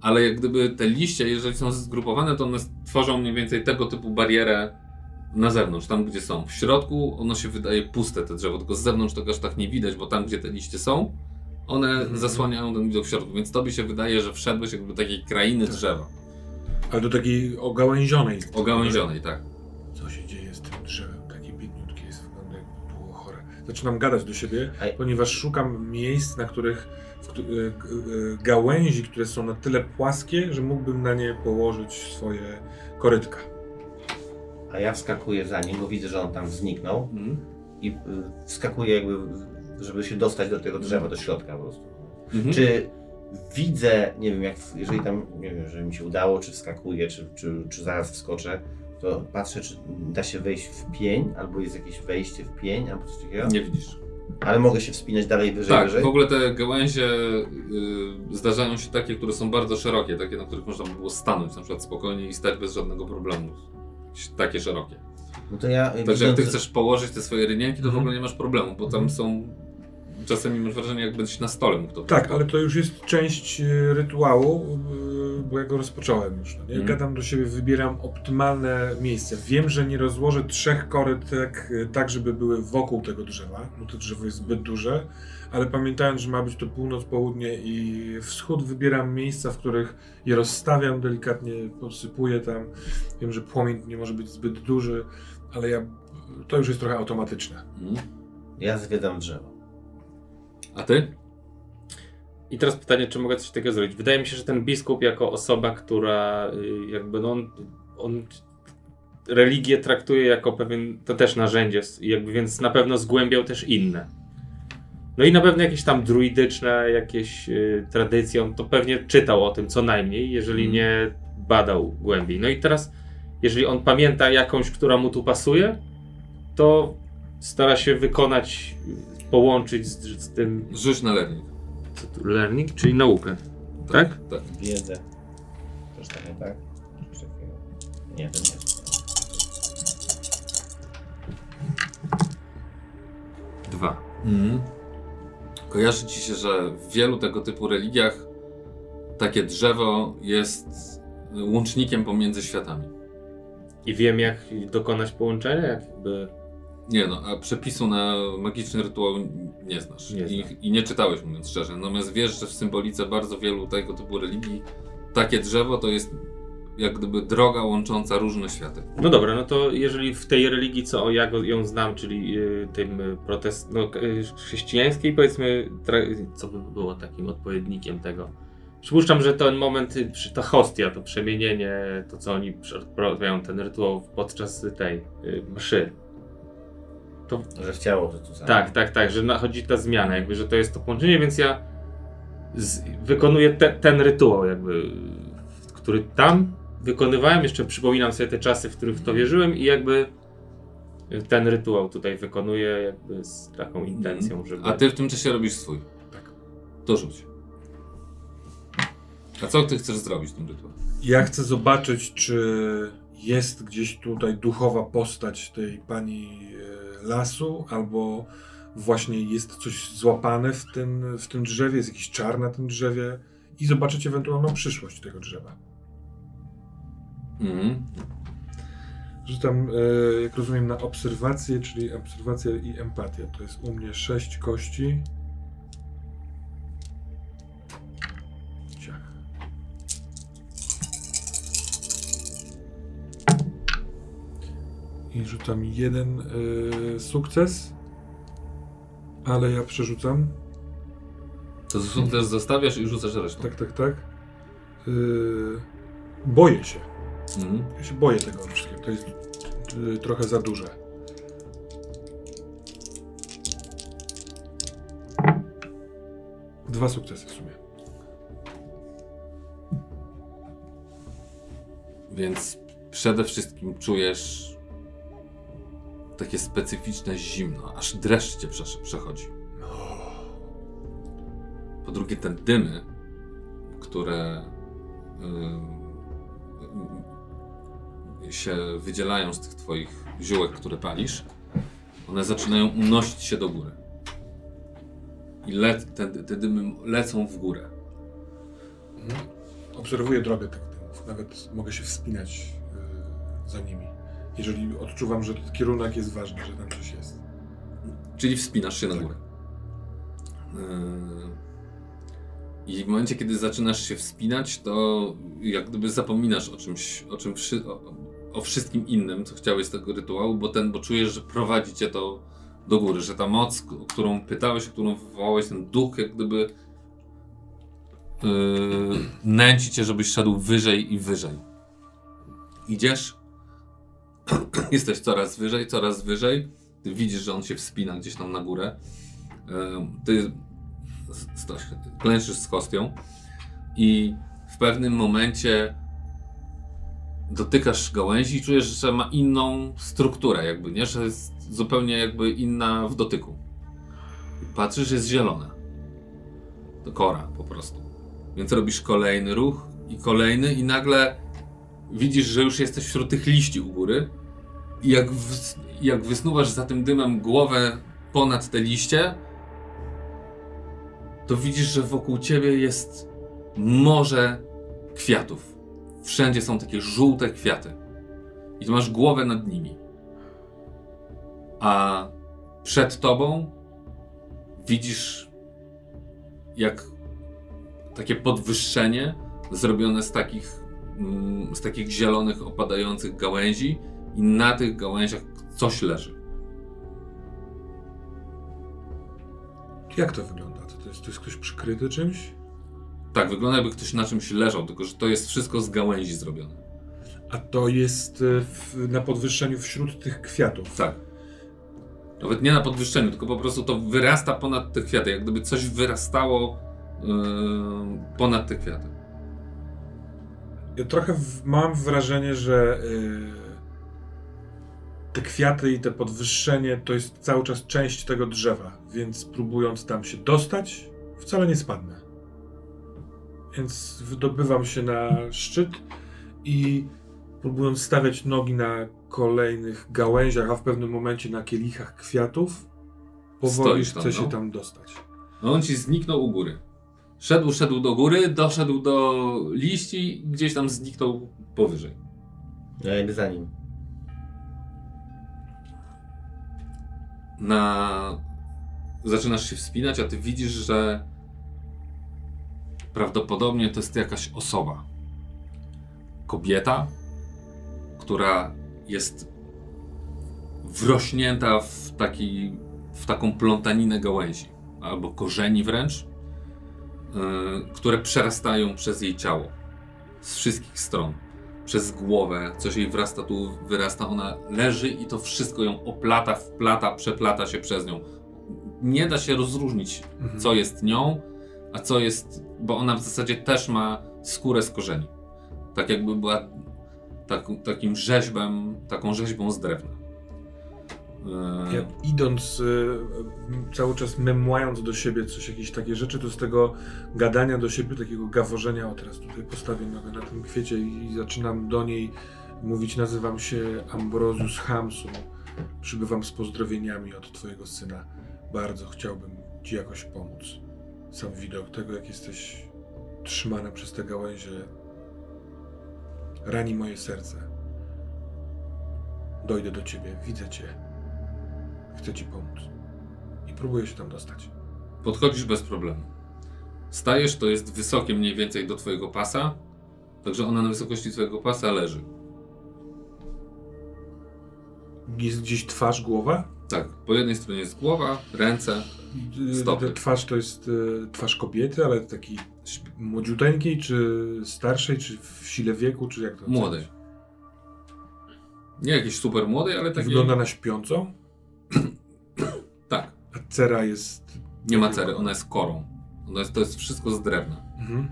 ale jak gdyby te liście, jeżeli są zgrupowane, to one tworzą mniej więcej tego typu barierę na zewnątrz, tam gdzie są. W środku ono się wydaje puste, te drzewo, tylko z zewnątrz tego aż tak nie widać, bo tam gdzie te liście są, one Mhm. zasłaniają ten widok w środku, więc tobie się wydaje, że wszedłeś jakby do takiej krainy Tak. drzewa. Ale do takiej ogałęzionej. Ogałęzionej, tak. Co się dzieje z tym drzewem? Takie biedniutkie jest, wygląda jakby było chore. Zaczynam gadać do siebie, Ej. ponieważ szukam miejsc, na których y, g- y, gałęzi, które są na tyle płaskie, że mógłbym na nie położyć swoje korytka. A ja wskakuję za nim, bo widzę, że on tam zniknął Mhm. i y, wskakuję jakby, żeby się dostać do tego drzewa, do środka po prostu. Mhm. Czy widzę, nie wiem, jak, jeżeli tam, nie wiem, że mi się udało, czy wskakuję, czy, czy, czy zaraz wskoczę, to patrzę, czy da się wejść w pień, albo jest jakieś wejście w pień, albo coś takiego. Nie widzisz. Ale mogę się wspinać dalej wyżej, Tak, wyżej? w ogóle te gałęzie y, zdarzają się takie, które są bardzo szerokie, takie, na których można by było stanąć na przykład spokojnie i stać bez żadnego problemu. Takie szerokie. No to ja... Także jak ty chcesz położyć te swoje rynienki, to w Mhm. ogóle nie masz problemu, bo tam są... Czasami masz wrażenie, jakbyś na stole mógł to Tak, ale to już jest część y, rytuału, y, bo ja go rozpocząłem już. No, nie? Mhm. Gadam do siebie, wybieram optymalne miejsce. Wiem, że nie rozłożę trzech korytek e, tak, żeby były wokół tego drzewa, bo to drzewo jest zbyt duże, ale pamiętając, że ma być to północ, południe i wschód, wybieram miejsca, w których je rozstawiam delikatnie, podsypuję tam. Wiem, że płomień nie może być zbyt duży, ale ja, to już jest trochę automatyczne. Mhm. Ja zwiedzam drzewo. A ty? I teraz pytanie, czy mogę coś takiego zrobić? Wydaje mi się, że ten biskup jako osoba, która y, jakby no on, on religię traktuje jako pewien, to też narzędzie, jakby więc na pewno zgłębiał też inne. No i na pewno jakieś tam druidyczne, jakieś y, tradycje, on to pewnie czytał o tym co najmniej, jeżeli Mhm. nie badał głębiej. No i teraz, jeżeli on pamięta jakąś, która mu tu pasuje, to stara się wykonać, połączyć z, z tym Rzuć na learning. co tu, learning, czyli naukę. Tak? Tak. Wiedzę. Też tak, nie tak? Nie, to nie. Dwa. Mhm. Kojarzy ci się, że w wielu tego typu religiach takie drzewo jest łącznikiem pomiędzy światami. I wiem, jak dokonać połączenia, jakby. Nie no, a przepisu na magiczny rytuał nie znasz. Nie I. I nie czytałeś, mówiąc szczerze. Natomiast wiesz, że w symbolice bardzo wielu tego typu religii takie drzewo to jest jak gdyby droga łącząca różne światy. No dobra, no to jeżeli w tej religii, co ja go, ją znam, czyli y, tym y, protest, no, y, chrześcijańskiej, powiedzmy, co by było takim odpowiednikiem tego. Przypuszczam, że ten moment, ta hostia, to przemienienie, to co oni odprawiają ten rytuał podczas tej mszy. To Że w ciało to tu. Tak, tak, tak, że nachodzi ta zmiana, jakby, że to jest to połączenie, więc ja z, wykonuję te, ten rytuał, jakby, który tam wykonywałem. Jeszcze przypominam sobie te czasy, w których w to wierzyłem, i jakby ten rytuał tutaj wykonuję, jakby z taką intencją, żeby. A ty w tym czasie robisz swój. Tak. To rzuć. A co ty chcesz zrobić w tym rytuale? Ja chcę zobaczyć, czy jest gdzieś tutaj duchowa postać tej pani e, lasu, albo właśnie jest coś złapane w tym, w tym drzewie, jest jakiś czar na tym drzewie i zobaczyć ewentualną przyszłość tego drzewa. Mhm. Rzucam, e, jak rozumiem, na obserwację, czyli obserwacja i empatia. To jest u mnie sześć kości. I rzucam jeden e, sukces, ale ja przerzucam. To sukces zostawiasz i rzucasz resztę. Tak, tak, tak. E, boję się. Mhm. Ja się boję tego wszystkiego. To jest y, trochę za duże. Dwa sukcesy w sumie. Więc przede wszystkim czujesz takie specyficzne zimno, aż dreszcz cię przesz- przechodzi. Po drugie, te dymy, które ym, się wydzielają z tych twoich ziółek, które palisz, one zaczynają unosić się do góry. I te, te dymy lecą w górę. Obserwuję drogę tych dymów. Nawet mogę się wspinać y, za nimi. Jeżeli odczuwam, że ten kierunek jest ważny, że tam coś jest. Czyli wspinasz się na Tak. górę. Yy, I w momencie, kiedy zaczynasz się wspinać, to jak gdyby zapominasz o czymś, o czym o, o wszystkim innym, co chciałeś z tego rytuału, bo ten, bo czujesz, że prowadzi cię to do góry, że ta moc, o którą pytałeś, o którą wywołałeś, ten duch, jak gdyby yy, nęci cię, żebyś szedł wyżej i wyżej. Idziesz, jesteś coraz wyżej, coraz wyżej. Ty widzisz, że on się wspina gdzieś tam na górę. Ty klęczysz z hostią i w pewnym momencie dotykasz gałęzi i czujesz, że ma inną strukturę, jakby, nie? Że jest zupełnie jakby inna w dotyku. Patrzysz, jest zielona. To kora po prostu. Więc robisz kolejny ruch i kolejny i nagle widzisz, że już jesteś wśród tych liści u góry jak, ws- jak wysnuwasz za tym dymem głowę ponad te liście, to widzisz, że wokół ciebie jest morze kwiatów. Wszędzie są takie żółte kwiaty. I ty masz głowę nad nimi. A przed tobą widzisz jak takie podwyższenie zrobione z takich, mm, z takich zielonych, opadających gałęzi i na tych gałęziach coś leży. Jak to wygląda? To, to, jest, to jest ktoś przykryty czymś? Tak, wygląda jakby ktoś na czymś leżał, tylko że to jest wszystko z gałęzi zrobione. A to jest e, w, na podwyższeniu wśród tych kwiatów. Tak. Nawet nie na podwyższeniu, tylko po prostu to wyrasta ponad te kwiaty, jak gdyby coś wyrastało yy, ponad te kwiaty. Ja trochę w, mam wrażenie, że y, te kwiaty i te podwyższenie to jest cały czas część tego drzewa, więc próbując tam się dostać, wcale nie spadnę. Więc wydobywam się na szczyt i próbując stawiać nogi na kolejnych gałęziach, a w pewnym momencie na kielichach kwiatów, powoli Stoisz tam, chcę się no. tam dostać. No on ci zniknął u góry. Szedł, szedł do góry, doszedł do liści i gdzieś tam zniknął powyżej. Ja idę za nim. Na... zaczynasz się wspinać, a ty widzisz, że prawdopodobnie to jest jakaś osoba. Kobieta, która jest wrośnięta w, taki, w taką plątaninę gałęzi albo korzeni wręcz, yy, które przerastają przez jej ciało z wszystkich stron. Przez głowę, coś jej wrasta tu, wyrasta, ona leży i to wszystko ją oplata, wplata, przeplata się przez nią. Nie da się rozróżnić, Mhm. co jest nią, a co jest, bo ona w zasadzie też ma skórę z korzeni. Tak jakby była tak, takim rzeźbem, taką rzeźbą z drewna. Yy, Ja idąc, m, cały czas memłając do siebie coś, jakieś takie rzeczy, to z tego gadania do siebie, takiego gaworzenia, o teraz tutaj postawię nogę na tym kwiecie i zaczynam do niej mówić, nazywam się Ambrosius Hamsu, przybywam z pozdrowieniami od twojego syna. Bardzo chciałbym ci jakoś pomóc. Sam widok tego, jak jesteś trzymana przez te gałęzie, rani moje serce. Dojdę do ciebie, widzę cię. Chcę ci pomóc. I próbuję się tam dostać. Podchodzisz bez problemu. Stajesz, to jest wysokie mniej więcej do twojego pasa, także ona na wysokości twojego pasa leży. Jest gdzieś twarz, głowa? Tak, po jednej stronie jest głowa, ręce, Y, Stopy. Twarz to jest y, twarz kobiety, ale takiej młodziuteńkiej, czy starszej, czy w sile wieku, czy jak to młodej. Nie jakiejś super młodej, ale takiej... Wygląda na śpiącą, Tak, a cera jest... nie ma cery, ona jest korą. Ona jest, to jest wszystko z drewna. Mhm.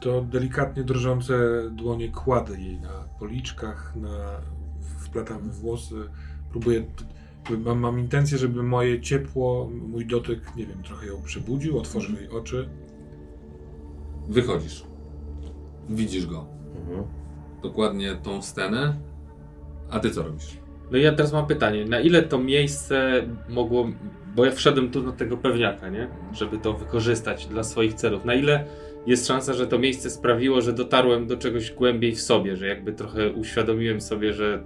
To delikatnie drżące dłonie kładę jej na policzkach, na wplatamy włosy. Próbuję... Mam, mam intencję, żeby moje ciepło, mój dotyk, nie wiem, trochę ją przebudził, otworzył jej oczy. Wychodzisz. Widzisz go. Mhm. Dokładnie tą scenę. A ty co robisz? No i ja teraz mam pytanie, na ile to miejsce mogło, bo ja wszedłem tu na tego pewniaka, nie? Żeby to wykorzystać dla swoich celów. Na ile jest szansa, że to miejsce sprawiło, że dotarłem do czegoś głębiej w sobie, że jakby trochę uświadomiłem sobie, że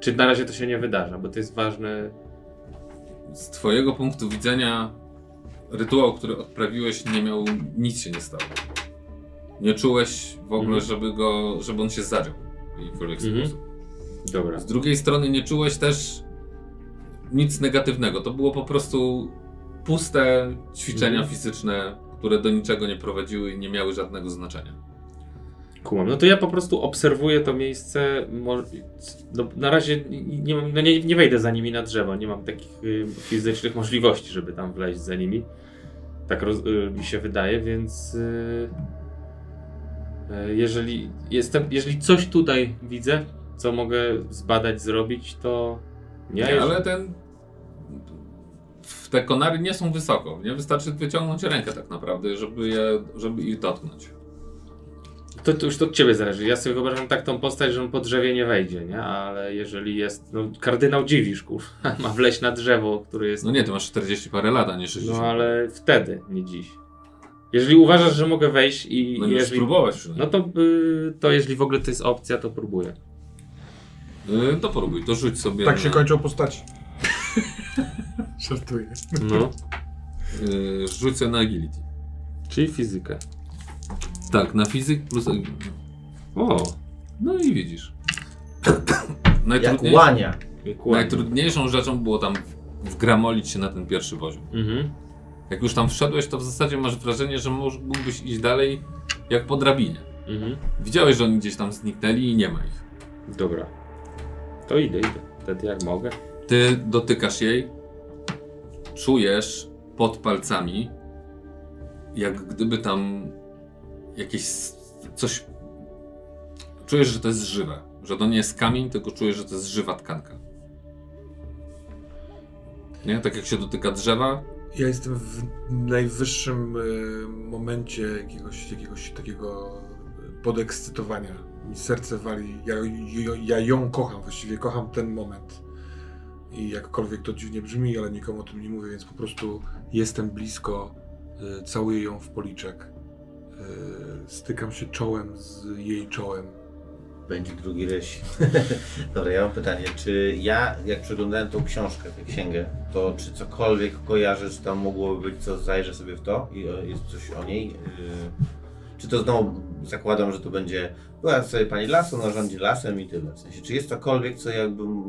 czy na razie to się nie wydarza, bo to jest ważne. Z twojego punktu widzenia rytuał, który odprawiłeś, nie miał, nic się nie stało. Nie czułeś w ogóle, Mhm. żeby go, żeby on się zadział w jakikolwiek Mhm. sposób. Dobra. Z drugiej strony nie czułeś też nic negatywnego. To było po prostu puste ćwiczenia Mhm. fizyczne, które do niczego nie prowadziły i nie miały żadnego znaczenia. Kumam. No to ja po prostu obserwuję to miejsce. No, na razie nie, no nie, nie wejdę za nimi na drzewo. Nie mam takich y, fizycznych możliwości, żeby tam wleźć za nimi. Tak roz, y, mi się wydaje, więc y, y, jeżeli jestem, jeżeli coś tutaj widzę, co mogę zbadać, zrobić, to nie. Ale ten. Te konary nie są wysoko. Nie wystarczy wyciągnąć rękę tak naprawdę, żeby, je, żeby ich dotknąć. To, to już to od ciebie zależy. Ja sobie wyobrażam tak tą postać, że on po drzewie nie wejdzie, nie? Ale jeżeli jest. No, kardynał dziwisz, kur. Ma wleźć na drzewo, które jest. No nie, ty masz 40 parę lat, a nie 60. No ale wtedy, nie dziś. Jeżeli uważasz, że mogę wejść i No jeżeli... spróbować No przynajmniej. to, y, to jeżeli w ogóle to jest opcja, to próbuję. Y, to próbuj, to rzuć sobie Tak na, się kończą postaci. Żartuję. No. y, rzuć sobie na agility. Czyli fizykę. Tak, na fizyk plus agility. O, No i widzisz. Jak Najtrudniejszą, łania. najtrudniejszą rzeczą było tam wgramolić się na ten pierwszy poziom. Mhm. Jak już tam wszedłeś, to w zasadzie masz wrażenie, że mógł- mógłbyś iść dalej jak po drabinie. Mhm. Widziałeś, że oni gdzieś tam zniknęli i nie ma ich. Dobra. To idę, idę. Wtedy jak mogę. Ty dotykasz jej, czujesz pod palcami, jak gdyby tam jakieś coś. Czujesz, że to jest żywe. Że to nie jest kamień, tylko czujesz, że to jest żywa tkanka. Nie? Tak jak się dotyka drzewa, Ja jestem w najwyższym e, momencie jakiegoś, jakiegoś takiego podekscytowania. Mi serce wali. Ja, ja, ja ją kocham, właściwie kocham ten moment. I jakkolwiek to dziwnie brzmi, ale nikomu o tym nie mówię, więc po prostu jestem blisko, e, całuję ją w policzek. E, stykam się czołem z jej czołem. Będzie drugi ryś. Dobra, ja mam pytanie, czy ja, jak przeglądałem tą książkę, tę księgę, to czy cokolwiek kojarzę, czy tam mogłoby być co, zajrzę sobie w to i jest coś o niej? Yy, Czy to znowu zakładam, że to będzie, była sobie pani lasu, ona rządzi lasem i tyle. W sensie, czy jest cokolwiek, co jakbym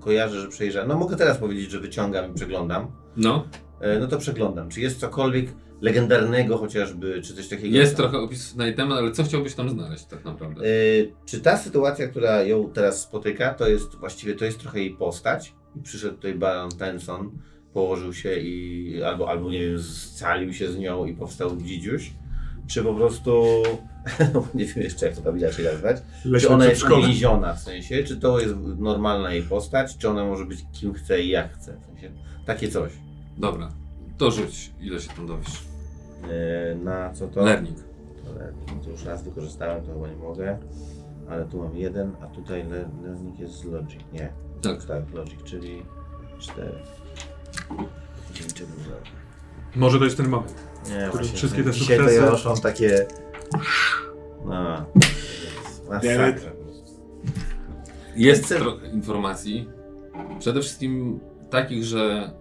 kojarzę, że przejrzałem? No mogę teraz powiedzieć, że wyciągam i przeglądam. no, E, No to przeglądam. Czy jest cokolwiek legendarnego chociażby, czy coś takiego? jest trochę opisów na jej temat, ale co chciałbyś tam znaleźć tak naprawdę? Y, czy ta sytuacja, która ją teraz spotyka, to jest właściwie to jest trochę jej postać? I przyszedł tutaj Baron Tenson, położył się i albo, albo nie wiem, scalił się z nią i powstał dzidziuś? Czy po prostu, no, nie wiem jeszcze jak to tam inaczej nazwać, czy ona jest uwięziona w sensie, czy to jest normalna jej postać, czy ona może być kim chce i jak chce, w sensie takie coś. Dobra, to rzuć, ile się tam dowiesz. Y, na co to? Learning. To learning. To już raz wykorzystałem, to chyba nie mogę. Ale tu mam jeden, a tutaj le- learning jest z logic. Nie. Tak. Tak, logic, czyli cztery. Dzięki Może to jest ten moment. Nie, właśnie. wszystkie te Dzisiaj to ja już mam takie... No. Masakra. Jest trochę informacji. Przede wszystkim takich, że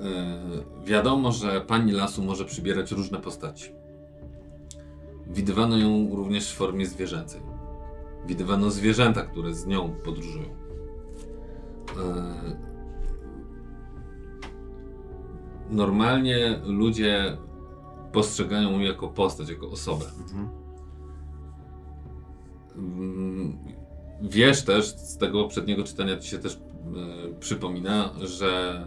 yy, wiadomo, że pani lasu może przybierać różne postaci. Widywano ją również w formie zwierzęcej. Widywano zwierzęta, które z nią podróżują. Yy, normalnie ludzie postrzegają ją jako postać, jako osobę. Mhm. Mm, Wiesz też, z tego poprzedniego czytania ci się też e, przypomina, że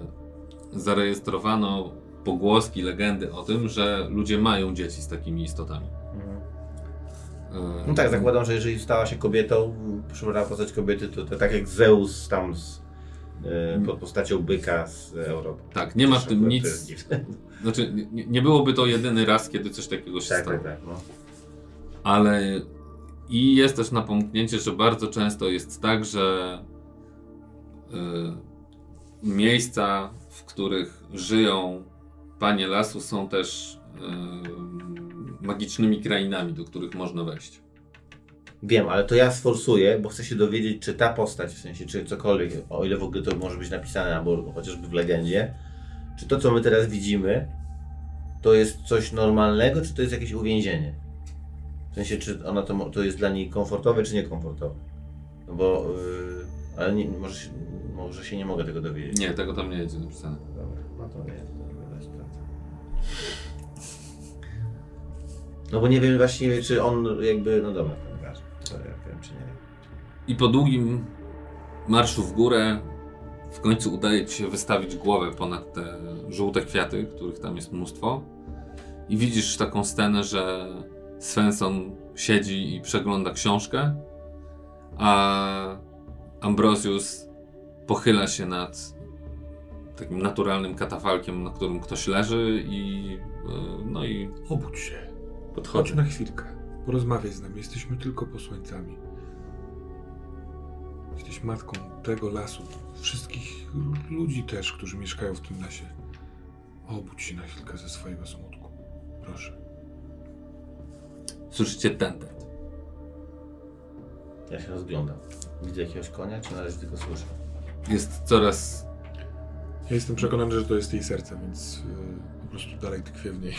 zarejestrowano pogłoski, legendy o tym, że ludzie mają dzieci z takimi istotami. Mhm. E, No tak, zakładam, że jeżeli stała się kobietą, przybrała postać kobiety, to, to tak jak Zeus tam z, pod postacią byka z Europy. Tak, nie ma w tym nic. Znaczy, nie, nie byłoby to jedyny raz, kiedy coś takiego się Tak, stało. tak, tak. No. Ale i jest też napomknięcie, że bardzo często jest tak, że y, miejsca, w których żyją panie lasu, są też y, magicznymi krainami, do których można wejść. Wiem, ale to ja sforsuję, bo chcę się dowiedzieć, czy ta postać, w sensie, czy cokolwiek, o ile w ogóle to może być napisane, albo chociażby w legendzie, czy to, co my teraz widzimy, to jest coś normalnego, czy to jest jakieś uwięzienie? W sensie, czy ona to, to jest dla niej komfortowe, czy niekomfortowe? No bo, yy, ale nie, może, się, może się nie mogę tego dowiedzieć. Nie, tego tam nie jest napisane. Dobra, no to nie, sprawdzał. No bo nie wiem właściwie, czy on jakby, no dobra, to nieważne, to ja wiem, czy nie. I po długim marszu w górę w końcu udaje ci się wystawić głowę ponad te żółte kwiaty, których tam jest mnóstwo. I widzisz taką scenę, że Svensson siedzi i przegląda książkę, a Ambrosius pochyla się nad takim naturalnym katafalkiem, na którym ktoś leży i e, no i Obudź się. Chodź Podchodzę. na chwilkę. Porozmawiaj z nami. Jesteśmy tylko posłańcami. Jesteś matką tego lasu. Wszystkich ludzi też, którzy mieszkają w tym lesie. Obudź się na chwilkę ze swojego smutku. Proszę. słyszycie tentent. Ja się rozglądam. Widzę jakiegoś konia, czy na razie tylko słyszę? Jest coraz Ja jestem przekonany, że to jest jej serce, więc y, prostu dalej tkwię w niej.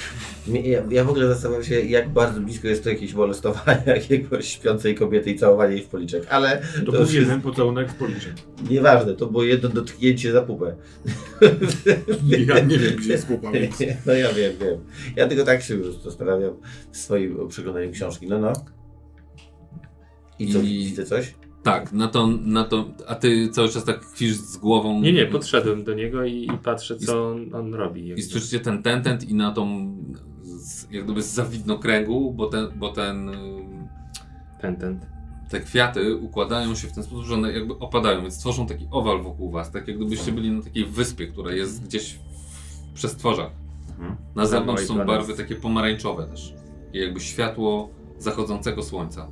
Nie, Ja, ja w ogóle zastanawiam się, jak bardzo blisko jest to jakieś molestowanie jakiegoś śpiącej kobiety i całowanie jej w policzek, ale To, to, był już jest jeden pocałunek w policzek. nieważne, to było jedno dotknięcie za pupę. Ja nie wiem, gdzie jest pupa, więc... No ja wiem, wiem. Ja tylko tak się już zastanawiam w swoim przeglądaniu książki. No, no. I co, I- widzę coś? Tak, na to, na to, a ty cały czas tak kwisz z głową. Nie, nie, podszedłem do niego i, i patrzę, co on, on robi. I słyszycie ten tentent i na tą, z, jak gdyby z zawidnokręgu, bo ten, bo ten, y, Ten, ten. te kwiaty układają się w ten sposób, że one jakby opadają, więc tworzą taki owal wokół was, tak jak gdybyście byli na takiej wyspie, która jest gdzieś w przestworzach. Mhm. Na zewnątrz są barwy takie pomarańczowe też. I jakby światło zachodzącego słońca.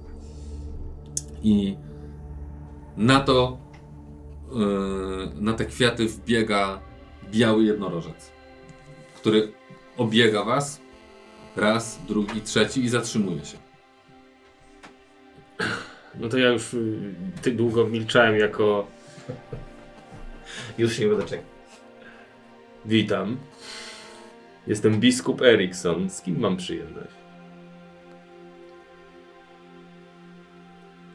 I na to, yy, na te kwiaty wbiega biały jednorożec, który obiega was raz, drugi, trzeci i zatrzymuje się. No to ja już y, ty długo milczałem jako Już się nie będę czekał. witam. Jestem biskup Erikson. Z kim mam przyjemność?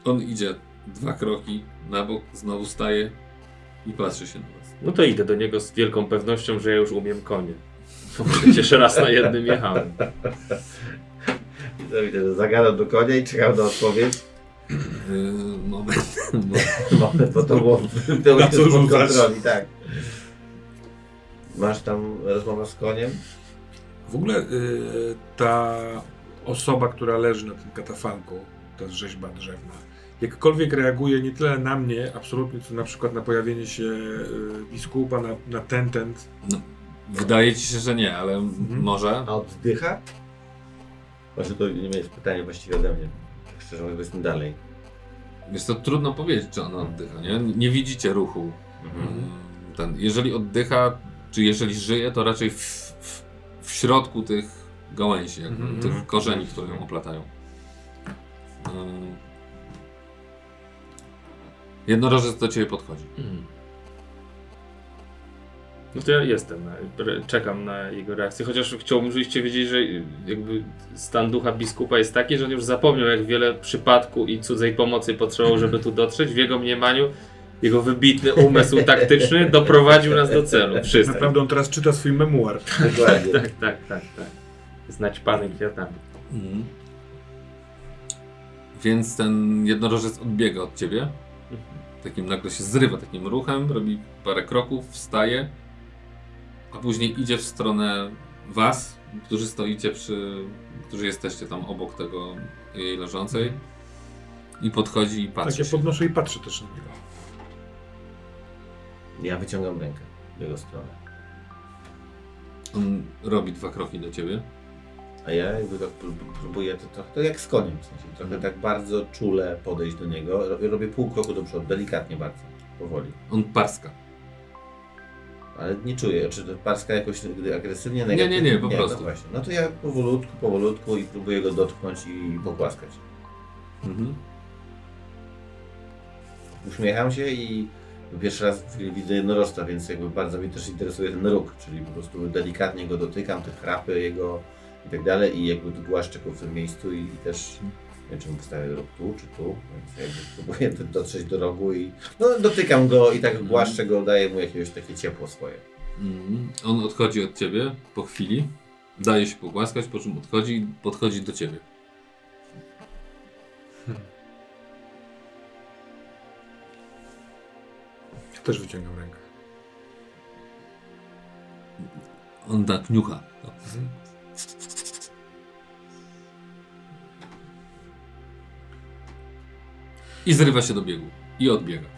On idzie dwa kroki na bok, znowu staje i patrzy się na was. No to idę do niego z wielką pewnością, że ja już umiem konie. No przecież raz na jednym jechałem. Widzę, widzę, że zagadam do konia i czekam na odpowiedź. Yy, moment, bo Moment, bo to było to jest rzucasz? kontroli, tak. Masz tam rozmowę z koniem? W ogóle y, ta osoba, która leży na tym katafalku, ta rzeźba drzewna, jakkolwiek reaguje nie tyle na mnie absolutnie, co na przykład na pojawienie się y, biskupa, na, na tentent. wydaje ci się, że nie, ale Mhm. może. A oddycha? Może to nie jest pytanie właściwie ode mnie. Tak Szczerze mówiąc, jestem dalej. Jest to trudno powiedzieć, czy ona oddycha, nie? Nie widzicie ruchu. Mhm. Mm, Ten, jeżeli oddycha, czy jeżeli żyje, to raczej w, w, w środku tych gałęzi, Mhm. tych korzeni, które ją oplatają. Jednorożec do ciebie podchodzi. Mm. No to ja jestem, na- czekam na jego reakcję, chociaż chciałbym, żebyście wiedzieli, że jakby stan ducha biskupa jest taki, że on już zapomniał, jak wiele przypadku i cudzej pomocy potrzebował, żeby tu dotrzeć. W jego mniemaniu jego wybitny umysł taktyczny doprowadził nas do celu. Wszystko. Naprawdę on teraz czyta swój memuar. Dokładnie. Tak, tak, tak, tak. Znać pany kwiatami. Mhm. Więc ten jednorożec odbiega od ciebie. Takim nagle się zrywa takim ruchem, robi parę kroków, wstaje, a później idzie w stronę was, którzy stoicie przy, którzy jesteście tam obok tego jej leżącej i podchodzi i Tak, patrzy ja się. podnoszę i patrzę też na niego. Ja wyciągam rękę w jego stronę. On robi dwa kroki do ciebie. A ja jakby tak prób- próbuję to trochę to jak z koniem, w sensie trochę tak bardzo czule podejść do niego. Robię, pół kroku do przodu, delikatnie bardzo, powoli. On parska. Ale nie czuję, czy to parska jakoś agresywnie, Nie, negatywnie? nie, nie, po prostu. No, właśnie. no to ja powolutku, powolutku i próbuję go dotknąć i pogłaskać. Mhm. Uśmiecham się i pierwszy raz widzę jednorożca, więc jakby bardzo mnie też interesuje ten róg, czyli po prostu delikatnie go dotykam, te chrapy jego i tak dalej i jakby tu go w tym miejscu i, i też nie wiem, czy mu postawię róg tu czy tu, więc jakby próbuję do- dotrzeć do rogu i no, dotykam go i tak głaszczę go, daję mu jakieś takie ciepło swoje. Mhm. On odchodzi od ciebie po chwili, daje się pogłaskać, po czym odchodzi i podchodzi do ciebie. Ja też wyciągam rękę. On tak niucha. I zrywa się do biegu. I odbiega.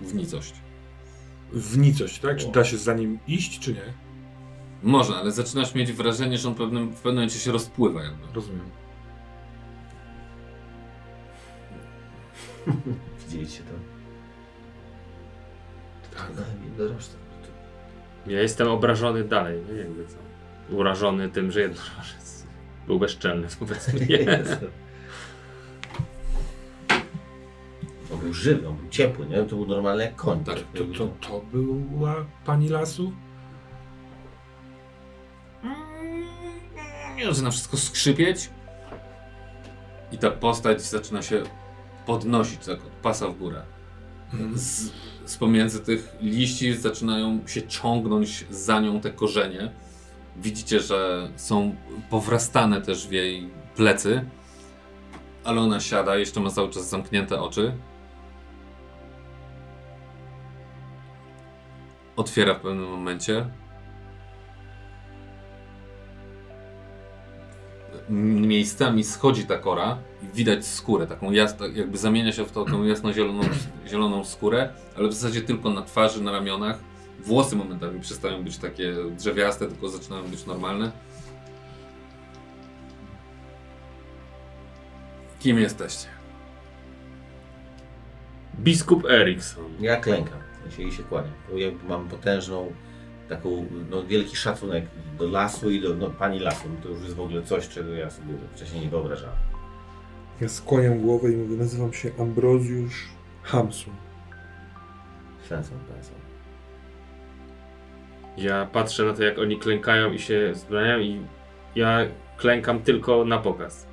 W nicość. W nicość, tak? Czy da się za nim iść, czy nie? Może, ale zaczynasz mieć wrażenie, że on w pewnym, w pewnym momencie się rozpływa jakby. Rozumiem. Widzieliście to? Tak. No, jednorożca. Ja jestem obrażony dalej, nie jakby co. Urażony tym, że jednorożec. Był bezczelny wobec mnie. Był żywy, on był ciepły, nie? To był normalny jak koń. Tak, To, to, to była pani lasu? I zaczyna wszystko skrzypieć. I ta postać zaczyna się podnosić tak od pasa w górę. Mhm. Z, z pomiędzy tych liści zaczynają się ciągnąć za nią te korzenie. Widzicie, że są powrastane też w jej plecy. Ale ona siada, jeszcze ma cały czas zamknięte oczy. Otwiera w pewnym momencie. Miejscami schodzi ta kora i widać skórę, taką jasno, jakby zamienia się w taką jasno-zieloną zieloną skórę, ale w zasadzie tylko na twarzy, na ramionach. Włosy momentami przestają być takie drzewiaste, tylko zaczynają być normalne. Kim jesteście? Biskup Erikson. Ja klękam, się, i się kłaniam. Jakby mam potężną, taką, no wielki szacunek do lasu i do no, pani lasu. To już jest w ogóle coś, czego ja sobie wcześniej nie wyobrażałem. Ja skłaniam głowę i mówię, nazywam się Ambrozjusz Hamsun. Sensem, sensem. Ja patrzę na to, jak oni klękają i się zbraniają i ja klękam tylko na pokaz.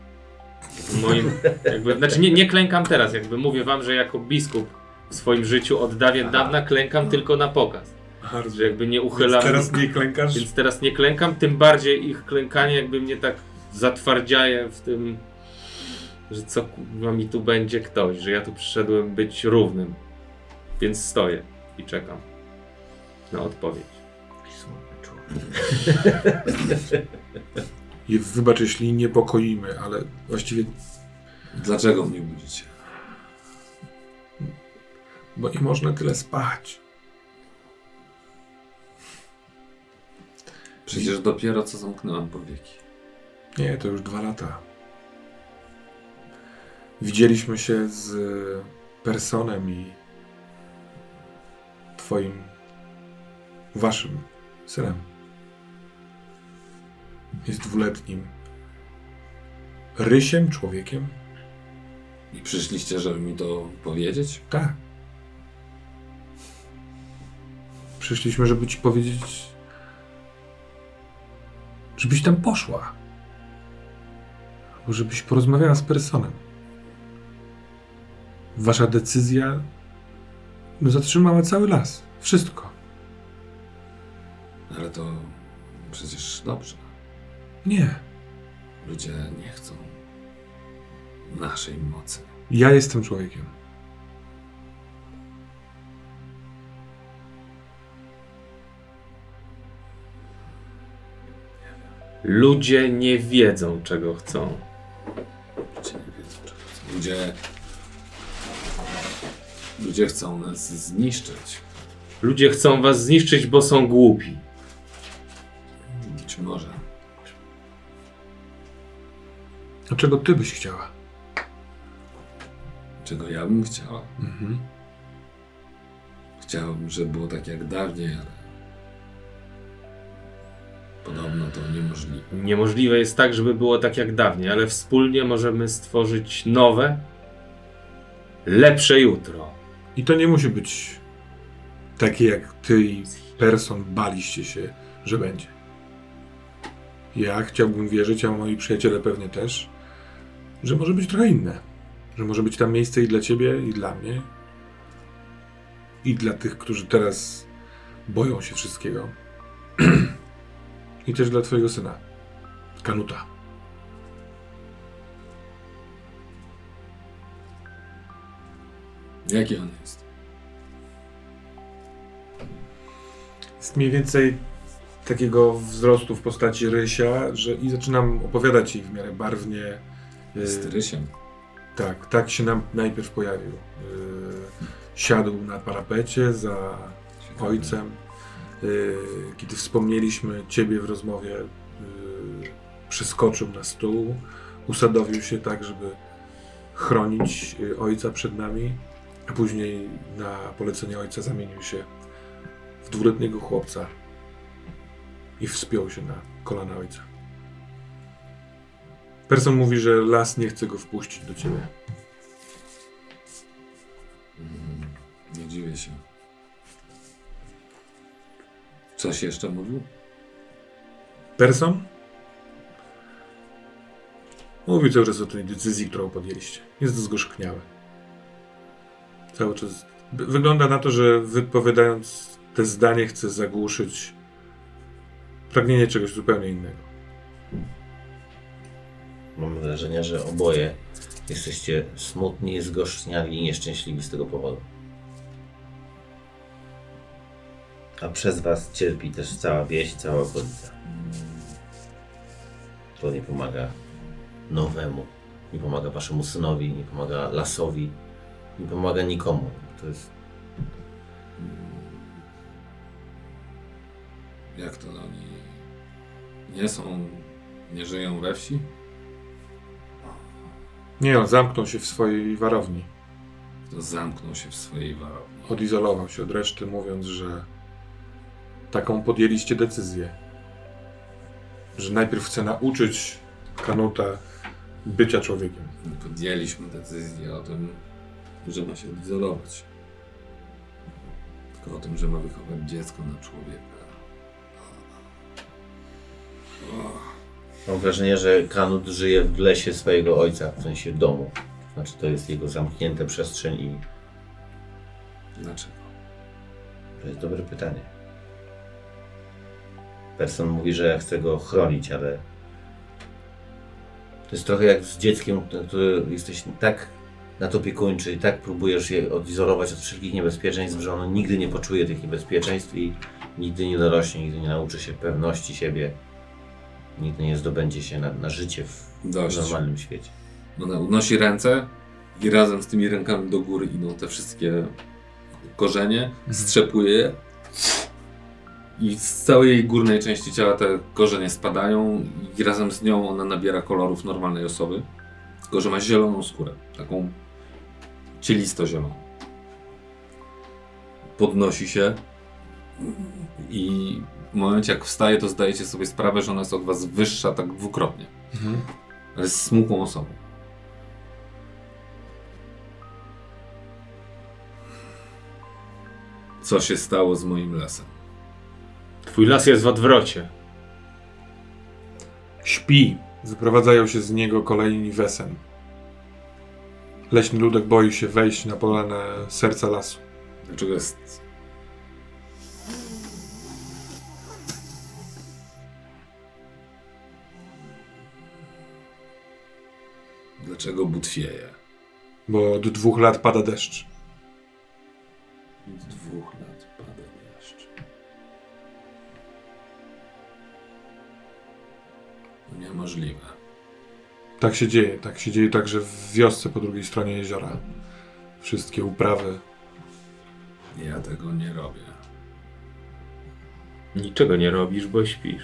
W moim, jakby, znaczy nie, nie klękam teraz, jakby mówię wam, że jako biskup w swoim życiu od dawien dawna klękam tylko na pokaz. Że jakby nie Więc uchylam. teraz nie klękasz? Więc teraz nie klękam, tym bardziej ich klękanie jakby mnie tak zatwardziaje w tym, że co kurwa mi tu będzie ktoś, że ja tu przyszedłem być równym. Więc stoję i czekam na odpowiedź. I wybacz, jeśli niepokoimy, ale właściwie, Dlaczego mnie budzicie? Bo nie można tyle spać. Przecież dopiero co zamknąłem powieki. Nie, to już dwa lata. Widzieliśmy się z Personem i twoim, waszym synem. Jest dwuletnim rysiem, człowiekiem. I przyszliście, żeby mi to powiedzieć? Tak. Przyszliśmy, żeby ci powiedzieć, żebyś tam poszła. Albo żebyś porozmawiała z personem. Wasza decyzja no, zatrzymała cały las. Wszystko. Ale to przecież dobrze. Nie. Ludzie nie chcą naszej mocy. Ja jestem człowiekiem. Ludzie nie wiedzą, czego chcą. Ludzie nie wiedzą, czego chcą. Ludzie... Ludzie chcą nas zniszczyć. Ludzie chcą was zniszczyć, bo są głupi. Być może. A czego ty byś chciała? Czego ja bym chciała? Mhm. Chciałbym, żeby było tak jak dawniej, ale... Podobno to niemożliwe. Niemożliwe jest tak, żeby było tak jak dawniej, ale wspólnie możemy stworzyć nowe, lepsze jutro. I to nie musi być takie, jak ty i Person baliście się, że będzie. Ja chciałbym wierzyć, a moi przyjaciele pewnie też, że może być trochę inne. Że może być tam miejsce i dla ciebie, i dla mnie. I dla tych, którzy teraz boją się wszystkiego. I też dla twojego syna, Kanuta. Jaki on jest? jest mniej więcej takiego wzrostu w postaci rysia, że i zaczynam opowiadać jej w miarę barwnie. Jest Yy, rysiem. tak, tak się nam najpierw pojawił. Yy, siadł na parapecie za Ciekawe. ojcem. Yy, kiedy wspomnieliśmy ciebie w rozmowie, yy, przeskoczył na stół, usadowił się tak, żeby chronić yy, ojca przed nami, a później na polecenie ojca zamienił się w dwuletniego chłopca i wspiął się na kolana ojca. Person mówi, że las nie chce go wpuścić do ciebie. Mm, Nie dziwię się. Coś jeszcze mówił? Person? Mówi cały czas o tej decyzji, którą podjęliście. Jest zgorzkniały. Cały czas. Wy- Wygląda na to, że wypowiadając te zdanie chce zagłuszyć pragnienie czegoś zupełnie innego. Mam wrażenie, że oboje jesteście smutni, zgorzczniali i nieszczęśliwi z tego powodu. A przez was cierpi też cała wieś cała okolica. To nie pomaga nowemu, nie pomaga waszemu synowi, nie pomaga lasowi, nie pomaga nikomu. To jest Jak to oni nie są, nie żyją we wsi? Nie, on zamknął się w swojej warowni. To zamknął się w swojej warowni. Odizolował się od reszty, mówiąc, że taką podjęliście decyzję. Że najpierw chce nauczyć Kanuta bycia człowiekiem. Podjęliśmy decyzję o tym, że ma się odizolować. Tylko o tym, że ma wychować dziecko na człowieka. Mam wrażenie, że Kanut żyje w lesie swojego ojca, w sensie domu. Znaczy to jest jego zamknięta przestrzeń i Dlaczego? to jest dobre pytanie. Person mówi, że chce go chronić, ale to jest trochę jak z dzieckiem, które jesteś tak na to opiekuńczy i tak próbujesz je odizolować od wszelkich niebezpieczeństw, że ono nigdy nie poczuje tych niebezpieczeństw i nigdy nie dorośnie, nigdy nie nauczy się pewności siebie, nigdy nie zdobędzie się na, na życie w Dość. normalnym świecie. Ona unosi ręce i razem z tymi rękami do góry idą te wszystkie korzenie, strzepuje je i z całej górnej części ciała te korzenie spadają i razem z nią ona nabiera kolorów normalnej osoby, tylko że ma zieloną skórę, taką cielisto-zieloną. Podnosi się i w momencie jak wstaje, to zdajecie sobie sprawę, że ona jest od was wyższa tak dwukrotnie. Ale jest smukłą osobą. Co się stało z moim lasem? Twój las jest w odwrocie. Śpi. Wyprowadzają się z niego kolejni wesen. Leśny ludek boi się wejść na polanę serca lasu. Dlaczego jest. Dlaczego butwieje? Bo od dwóch lat pada deszcz. Od dwóch niemożliwe. Tak się dzieje. Tak się dzieje także w wiosce po drugiej stronie jeziora. Wszystkie uprawy. Ja tego nie robię. Niczego nie robisz, bo śpisz.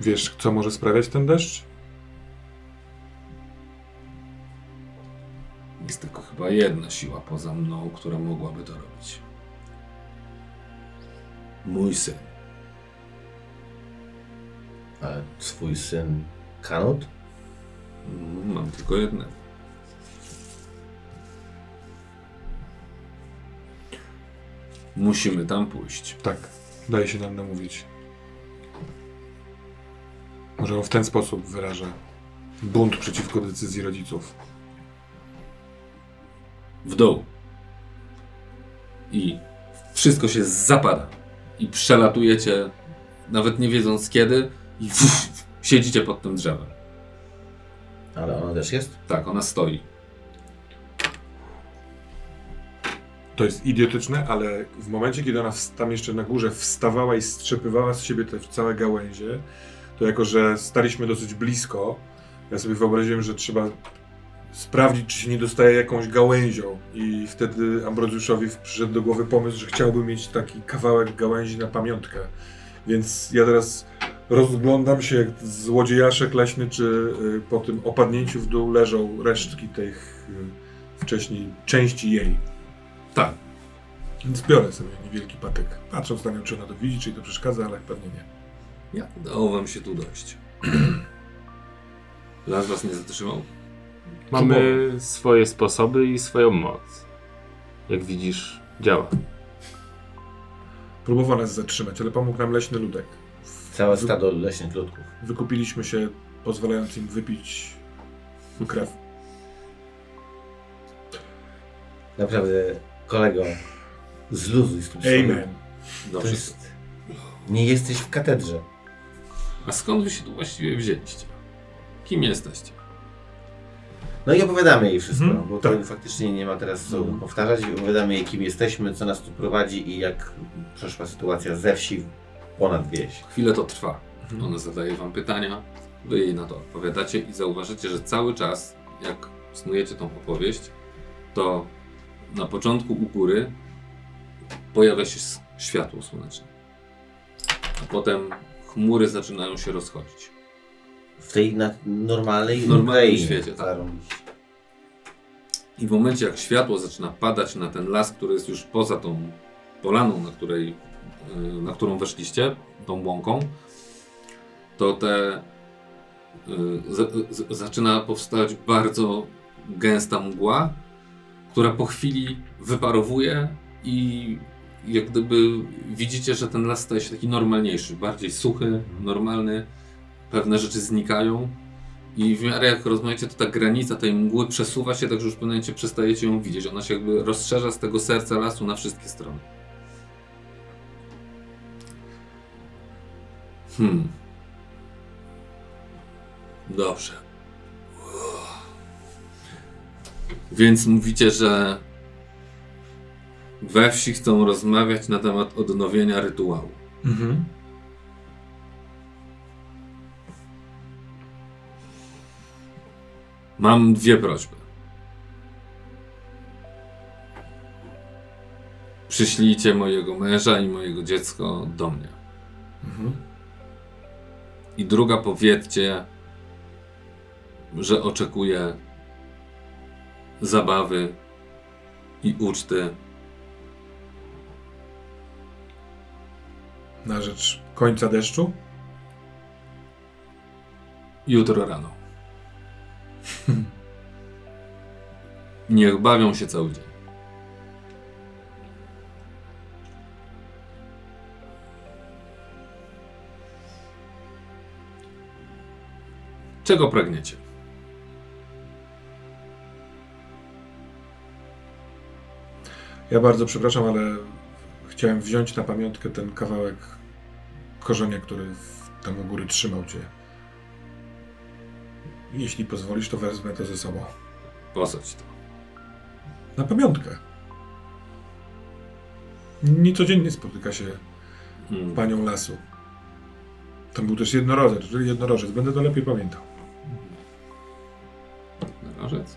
Wiesz, co może sprawiać ten deszcz? Jest tylko chyba jedna siła poza mną, która mogłaby to robić. Mój syn. A swój syn Kanut? Mam tylko jednego. Musimy tam pójść. Tak, daje się nam namówić. Może on w ten sposób wyraża bunt przeciwko decyzji rodziców. W dół. I wszystko się zapada. I przelatujecie, nawet nie wiedząc kiedy, i siedzicie pod tym drzewem. Ale ona też jest? Tak, ona stoi. To jest idiotyczne, ale w momencie, kiedy ona tam jeszcze na górze wstawała i strzepywała z siebie te całe gałęzie, to jako, że staliśmy dosyć blisko, ja sobie wyobraziłem, że trzeba sprawdzić, czy się nie dostaje jakąś gałęzią. I wtedy Ambrozjuszowi przyszedł do głowy pomysł, że chciałby mieć taki kawałek gałęzi na pamiątkę. Więc ja teraz rozglądam się jak złodziejaszek leśny, czy y, po tym opadnięciu w dół leżą resztki tych y, wcześniej części jej. Tak. Więc biorę sobie niewielki patyk. Patrząc na nią, czy ona to widzi, czy jej to przeszkadza, ale pewnie nie. Jak udało wam się tu dojść? Las was nie zatrzymał? Mamy swoje sposoby i swoją moc. Jak widzisz, działa. Próbował nas zatrzymać, ale pomógł nam leśny ludek. Całe stado leśnych ludków. Wykupiliśmy się, pozwalając im wypić krew. Naprawdę, kolego, zluzuj z tym. Amen. To jest... Nie jesteś w katedrze. A skąd wy się tu właściwie wzięliście? Kim jesteście? No i opowiadamy jej wszystko, Mhm, bo to tak. faktycznie nie ma teraz co Mhm. powtarzać. Opowiadamy jej, kim jesteśmy, co nas tu prowadzi i jak przeszła sytuacja ze wsi ponad wieś. Chwilę to trwa. Mhm. Ona zadaje wam pytania, wy jej na to odpowiadacie i zauważycie, że cały czas, jak snujecie tą opowieść, to na początku u góry pojawia się światło słoneczne. A potem chmury zaczynają się rozchodzić. W tej na normalnej W normalnym Ukrainie. świecie, tak. I w momencie, jak światło zaczyna padać na ten las, który jest już poza tą polaną, na, której, na którą weszliście, tą łąką, to te yy, z, z, zaczyna powstać bardzo gęsta mgła, która po chwili wyparowuje i jak gdyby widzicie, że ten las staje się taki normalniejszy, bardziej suchy, normalny. Pewne rzeczy znikają. I w miarę jak rozmawiacie, to ta granica tej mgły przesuwa się, tak że już w pewnym momencie przestajecie ją widzieć. Ona się jakby rozszerza z tego serca lasu na wszystkie strony. Hmm. Dobrze. Więc mówicie, że we wsi chcą rozmawiać na temat odnowienia rytuału. Mhm. Mam dwie prośby. Przyślijcie mojego męża i mojego dziecko do mnie. I druga powiedzcie, że oczekuję zabawy i uczty Na rzecz końca deszczu? jutro rano. Niech bawią się cały dzień. Czego pragniecie? Ja bardzo przepraszam, ale chciałem wziąć na pamiątkę ten kawałek korzenia, który tam u góry trzymał cię. Jeśli pozwolisz, to wezmę to ze sobą. Posadź to. Na pamiątkę. Niecodziennie spotyka się Hmm. panią lasu. Tam był też jednorożec, jednorożec. Będę to lepiej pamiętał. Narzec?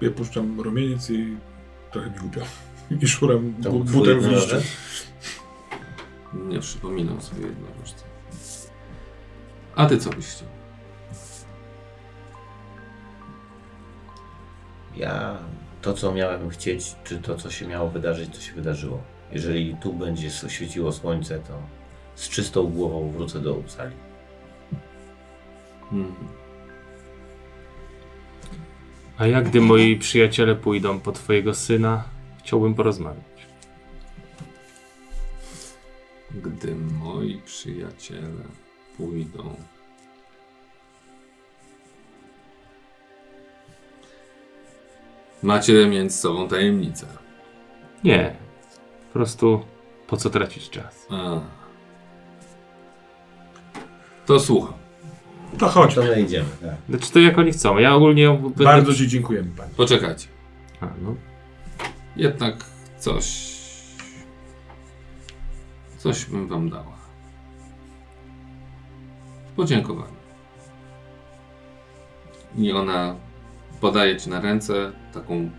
Ja puszczam rumieniec i trochę mi głupio. I szuram bu- butem w jednorożec? Nie przypominam sobie jednorożca. A ty co byś chciał? Ja to, co miałem chcieć, czy to, co się miało wydarzyć, to się wydarzyło. Jeżeli tu będzie świeciło słońce, to z czystą głową wrócę do Uppsali. Hmm. A jak gdy moi przyjaciele pójdą po twojego syna, chciałbym porozmawiać. Gdy moi przyjaciele pójdą. Macie między sobą tajemnicę. Nie. Po prostu po co tracić czas? A. To słucham. To chodź. To my idziemy, tak. Znaczy to jak oni chcą. Ja ogólnie będę... Bardzo Ci dziękujemy, Pani. Poczekajcie. A, no. Jednak coś. Coś bym wam dała. W podziękowaniu. I ona podaje ci na ręce taką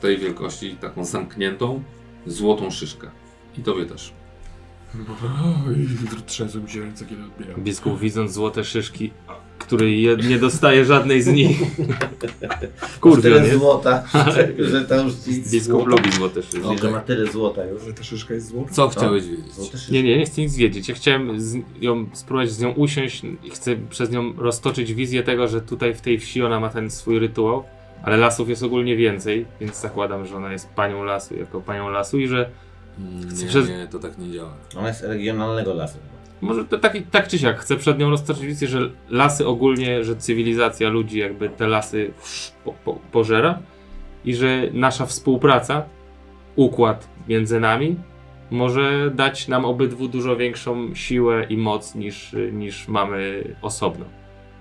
tej wielkości, taką zamkniętą, złotą szyszkę. I tobie też. Mi się ręce, kiedy odbieram. Biskup widząc złote szyszki. Który je, nie dostaje żadnej z nich. Kurde, tyle nie? złota, że to już ci Biskup lubi złote szyszki. Że Okej. ma tyle złota już. Że ta szyszka jest złota? Co chciałeś wiedzieć? Złote szyszki. Nie, nie, nie chcę nic wiedzieć. Ja chciałem z ją spróbować z nią usiąść i chcę przez nią roztoczyć wizję tego, że tutaj w tej wsi ona ma ten swój rytuał, ale lasów jest ogólnie więcej, więc zakładam, że ona jest panią lasu, jako panią lasu i że Nie, przez- nie, to tak nie działa. Ona jest regionalnego lasu. może to tak, tak czy siak chcę przed nią roztoczyć wizję, że lasy ogólnie, że cywilizacja ludzi jakby te lasy po, po, pożera i że nasza współpraca, układ między nami może dać nam obydwu dużo większą siłę i moc niż, niż mamy osobno.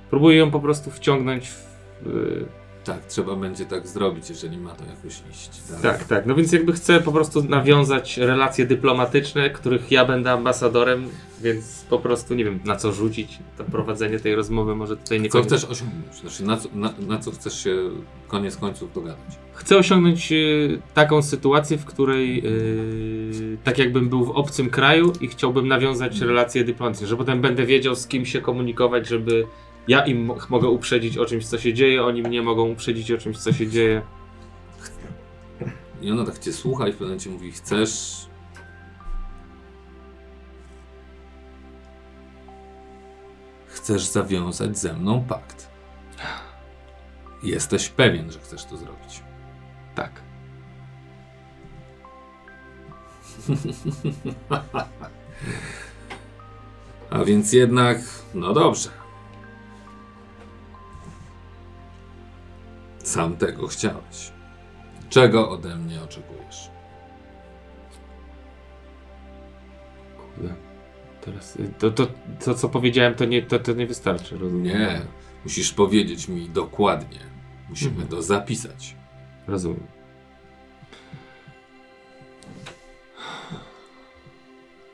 Próbuję ją po prostu wciągnąć w, Tak, trzeba będzie tak zrobić, jeżeli ma to jakoś iść. dalej. Tak, tak. No więc jakby chcę po prostu nawiązać relacje dyplomatyczne, których ja będę ambasadorem, więc po prostu nie wiem na co rzucić. To prowadzenie tej rozmowy może tutaj nie Co chcesz osiągnąć? Znaczy, na co, na, na co chcesz się koniec końców dogadać? Chcę osiągnąć y, taką sytuację, w której y, tak jakbym był w obcym kraju i chciałbym nawiązać relacje dyplomatyczne, że potem będę wiedział z kim się komunikować, żeby ja im mo- mogę uprzedzić o czymś, co się dzieje, oni mnie mogą uprzedzić o czymś, co się dzieje. I ona tak cię słucha i w pewnym momencie mówi, chcesz... Chcesz zawiązać ze mną pakt. Jesteś pewien, że chcesz to zrobić. Tak. A więc jednak, no dobrze. Sam tego chciałeś. Czego ode mnie oczekujesz? Kurde. Teraz y, to, to, to co powiedziałem, to nie, to, to nie wystarczy, rozumiem. Nie, musisz powiedzieć mi dokładnie. Musimy Mhm. to zapisać. Rozumiem.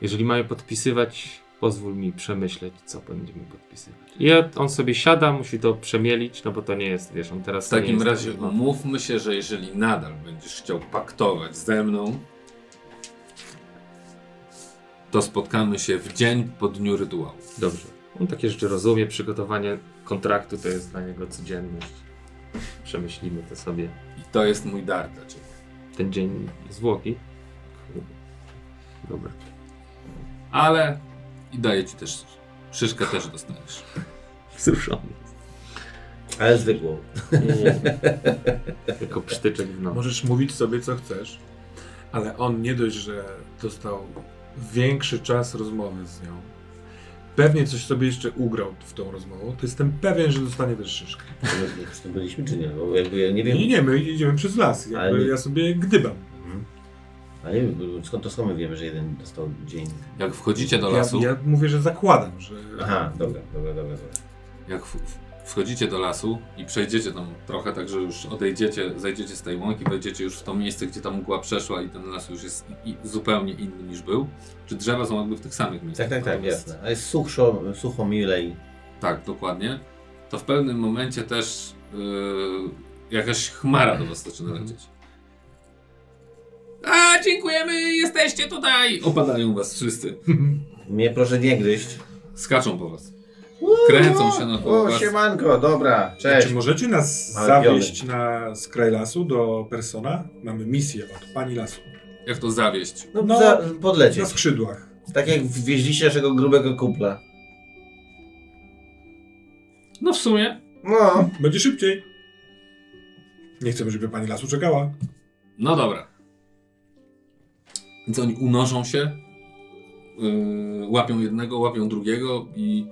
Jeżeli mamy podpisywać, pozwól mi przemyśleć, co będziemy podpisywać. I on sobie siada, musi to przemielić, no bo to nie jest, wiesz, on teraz W takim razie no. umówmy się, że jeżeli nadal będziesz chciał paktować ze mną, to spotkamy się w dzień po dniu rytuału. Dobrze. On takie rzeczy rozumie, przygotowanie kontraktu to jest dla niego codzienność. Przemyślimy to sobie. I to jest mój dar dla ciebie. Ten dzień zwłoki. Dobra. Ale i daję ci też szyszkę też dostaniesz. Wzruszony. Ale zwykłą. Jako psztyczek w nos. Możesz mówić sobie co chcesz, ale on nie dość, że dostał większy czas rozmowy z nią. Pewnie coś sobie jeszcze ugrał w tą rozmową, to jestem pewien, że dostanie też szyszkę. My byliśmy czy nie? Bo jakby ja nie wiem. Nie, nie, my idziemy przez las, jakby Ale ja sobie gdybam. A nie wiem, skąd to skąd my wiemy, że jeden dostał dzień. Jak wchodzicie do Ja, lasu, ja mówię, że zakładam, że... Aha, dobra, dobra, dobra. dobra. jak w, w, wchodzicie do lasu i przejdziecie tam trochę, tak że już odejdziecie, zejdziecie z tej łąki, wejdziecie już w to miejsce, gdzie ta mgła przeszła i ten las już jest i, i zupełnie inny niż był. Czy drzewa są jakby w tych samych miejscach? Tak, tak, tak, natomiast- jasne. A jest sucho, sucho milej. Tak, dokładnie. To w pewnym momencie też yy, jakaś chmara do was zaczyna lecieć. A, dziękujemy, jesteście tutaj! Opadają was wszyscy. Mnie proszę nie gryźć. Skaczą po was. Kręcą się na O, was. siemanko, dobra, cześć. Czy możecie nas Ale zawieść na skraj lasu do Persona? Mamy misję od pani lasu. Jak to zawieść? No, No, za, podlecieć. Na skrzydłach. Tak jak wwieźliście naszego grubego kupla. No w sumie. No. Będzie szybciej. Nie chcemy, żeby pani lasu czekała. No dobra. Więc oni unoszą się, yy, łapią jednego, łapią drugiego i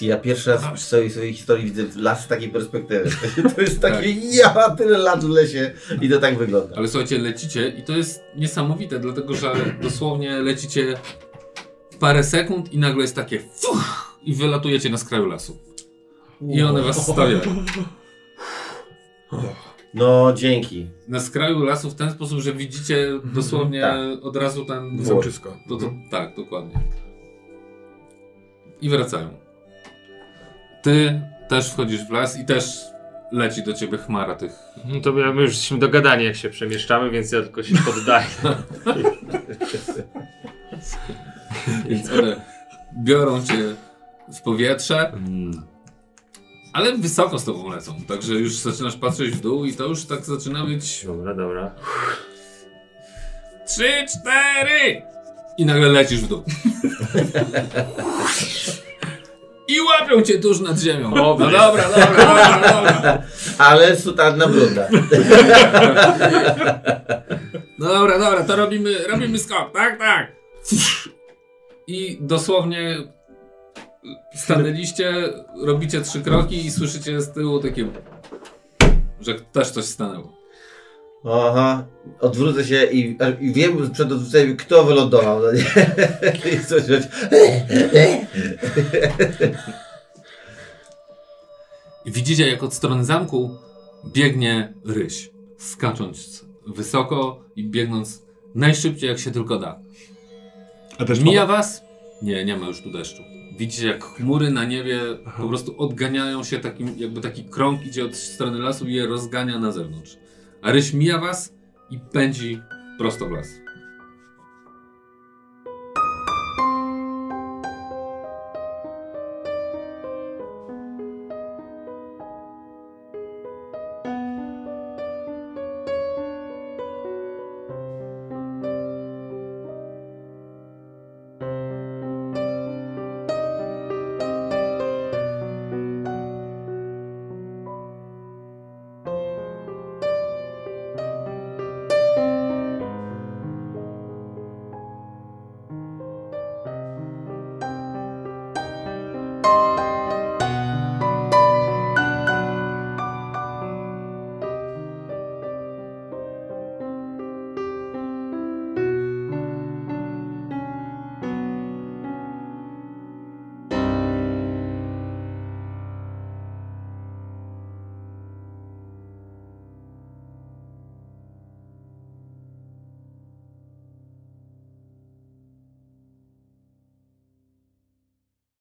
Ja pierwszy raz w swojej, swojej historii widzę las z takiej perspektywy. To jest takie, ja tyle lat w lesie i to tak wygląda. Ale słuchajcie, lecicie i to jest niesamowite, dlatego że dosłownie lecicie parę sekund i nagle jest takie fuch, i wylatujecie na skraju lasu. I one was stawiają. No, dzięki. Na skraju lasu w ten sposób, że widzicie dosłownie Tak. od razu ten. Zamczysko. To, to, tak, dokładnie. I wracają. Ty też wchodzisz w las i też leci do ciebie chmara tych. No to my już jesteśmy dogadani, jak się przemieszczamy, więc ja tylko się poddaję. Więc one biorą cię w powietrze, Mm. Ale wysoko z tobą lecą. Także już zaczynasz patrzeć w dół i to już tak zaczyna być Dobra, dobra. trzy, cztery i nagle lecisz w dół. I łapią cię tuż nad ziemią. No dobra, dobra, dobra, dobra. Ale sutanna brudna. No dobra, dobra, to robimy, robimy skok, tak, tak. I dosłownie stanęliście, robicie trzy kroki i słyszycie z tyłu takie, że też coś stanęło. Aha, odwrócę się i, i wiem przed odwróceniem, kto wylądował. No nie? I słyszeć. I widzicie, jak od strony zamku biegnie ryś, skacząc wysoko i biegnąc najszybciej, jak się tylko da. A też Mija was? Nie, nie ma już tu deszczu. Widzicie, jak chmury na niebie po prostu odganiają się, takim, jakby taki krąg idzie od strony lasu i je rozgania na zewnątrz. A ryś mija was i pędzi prosto w las.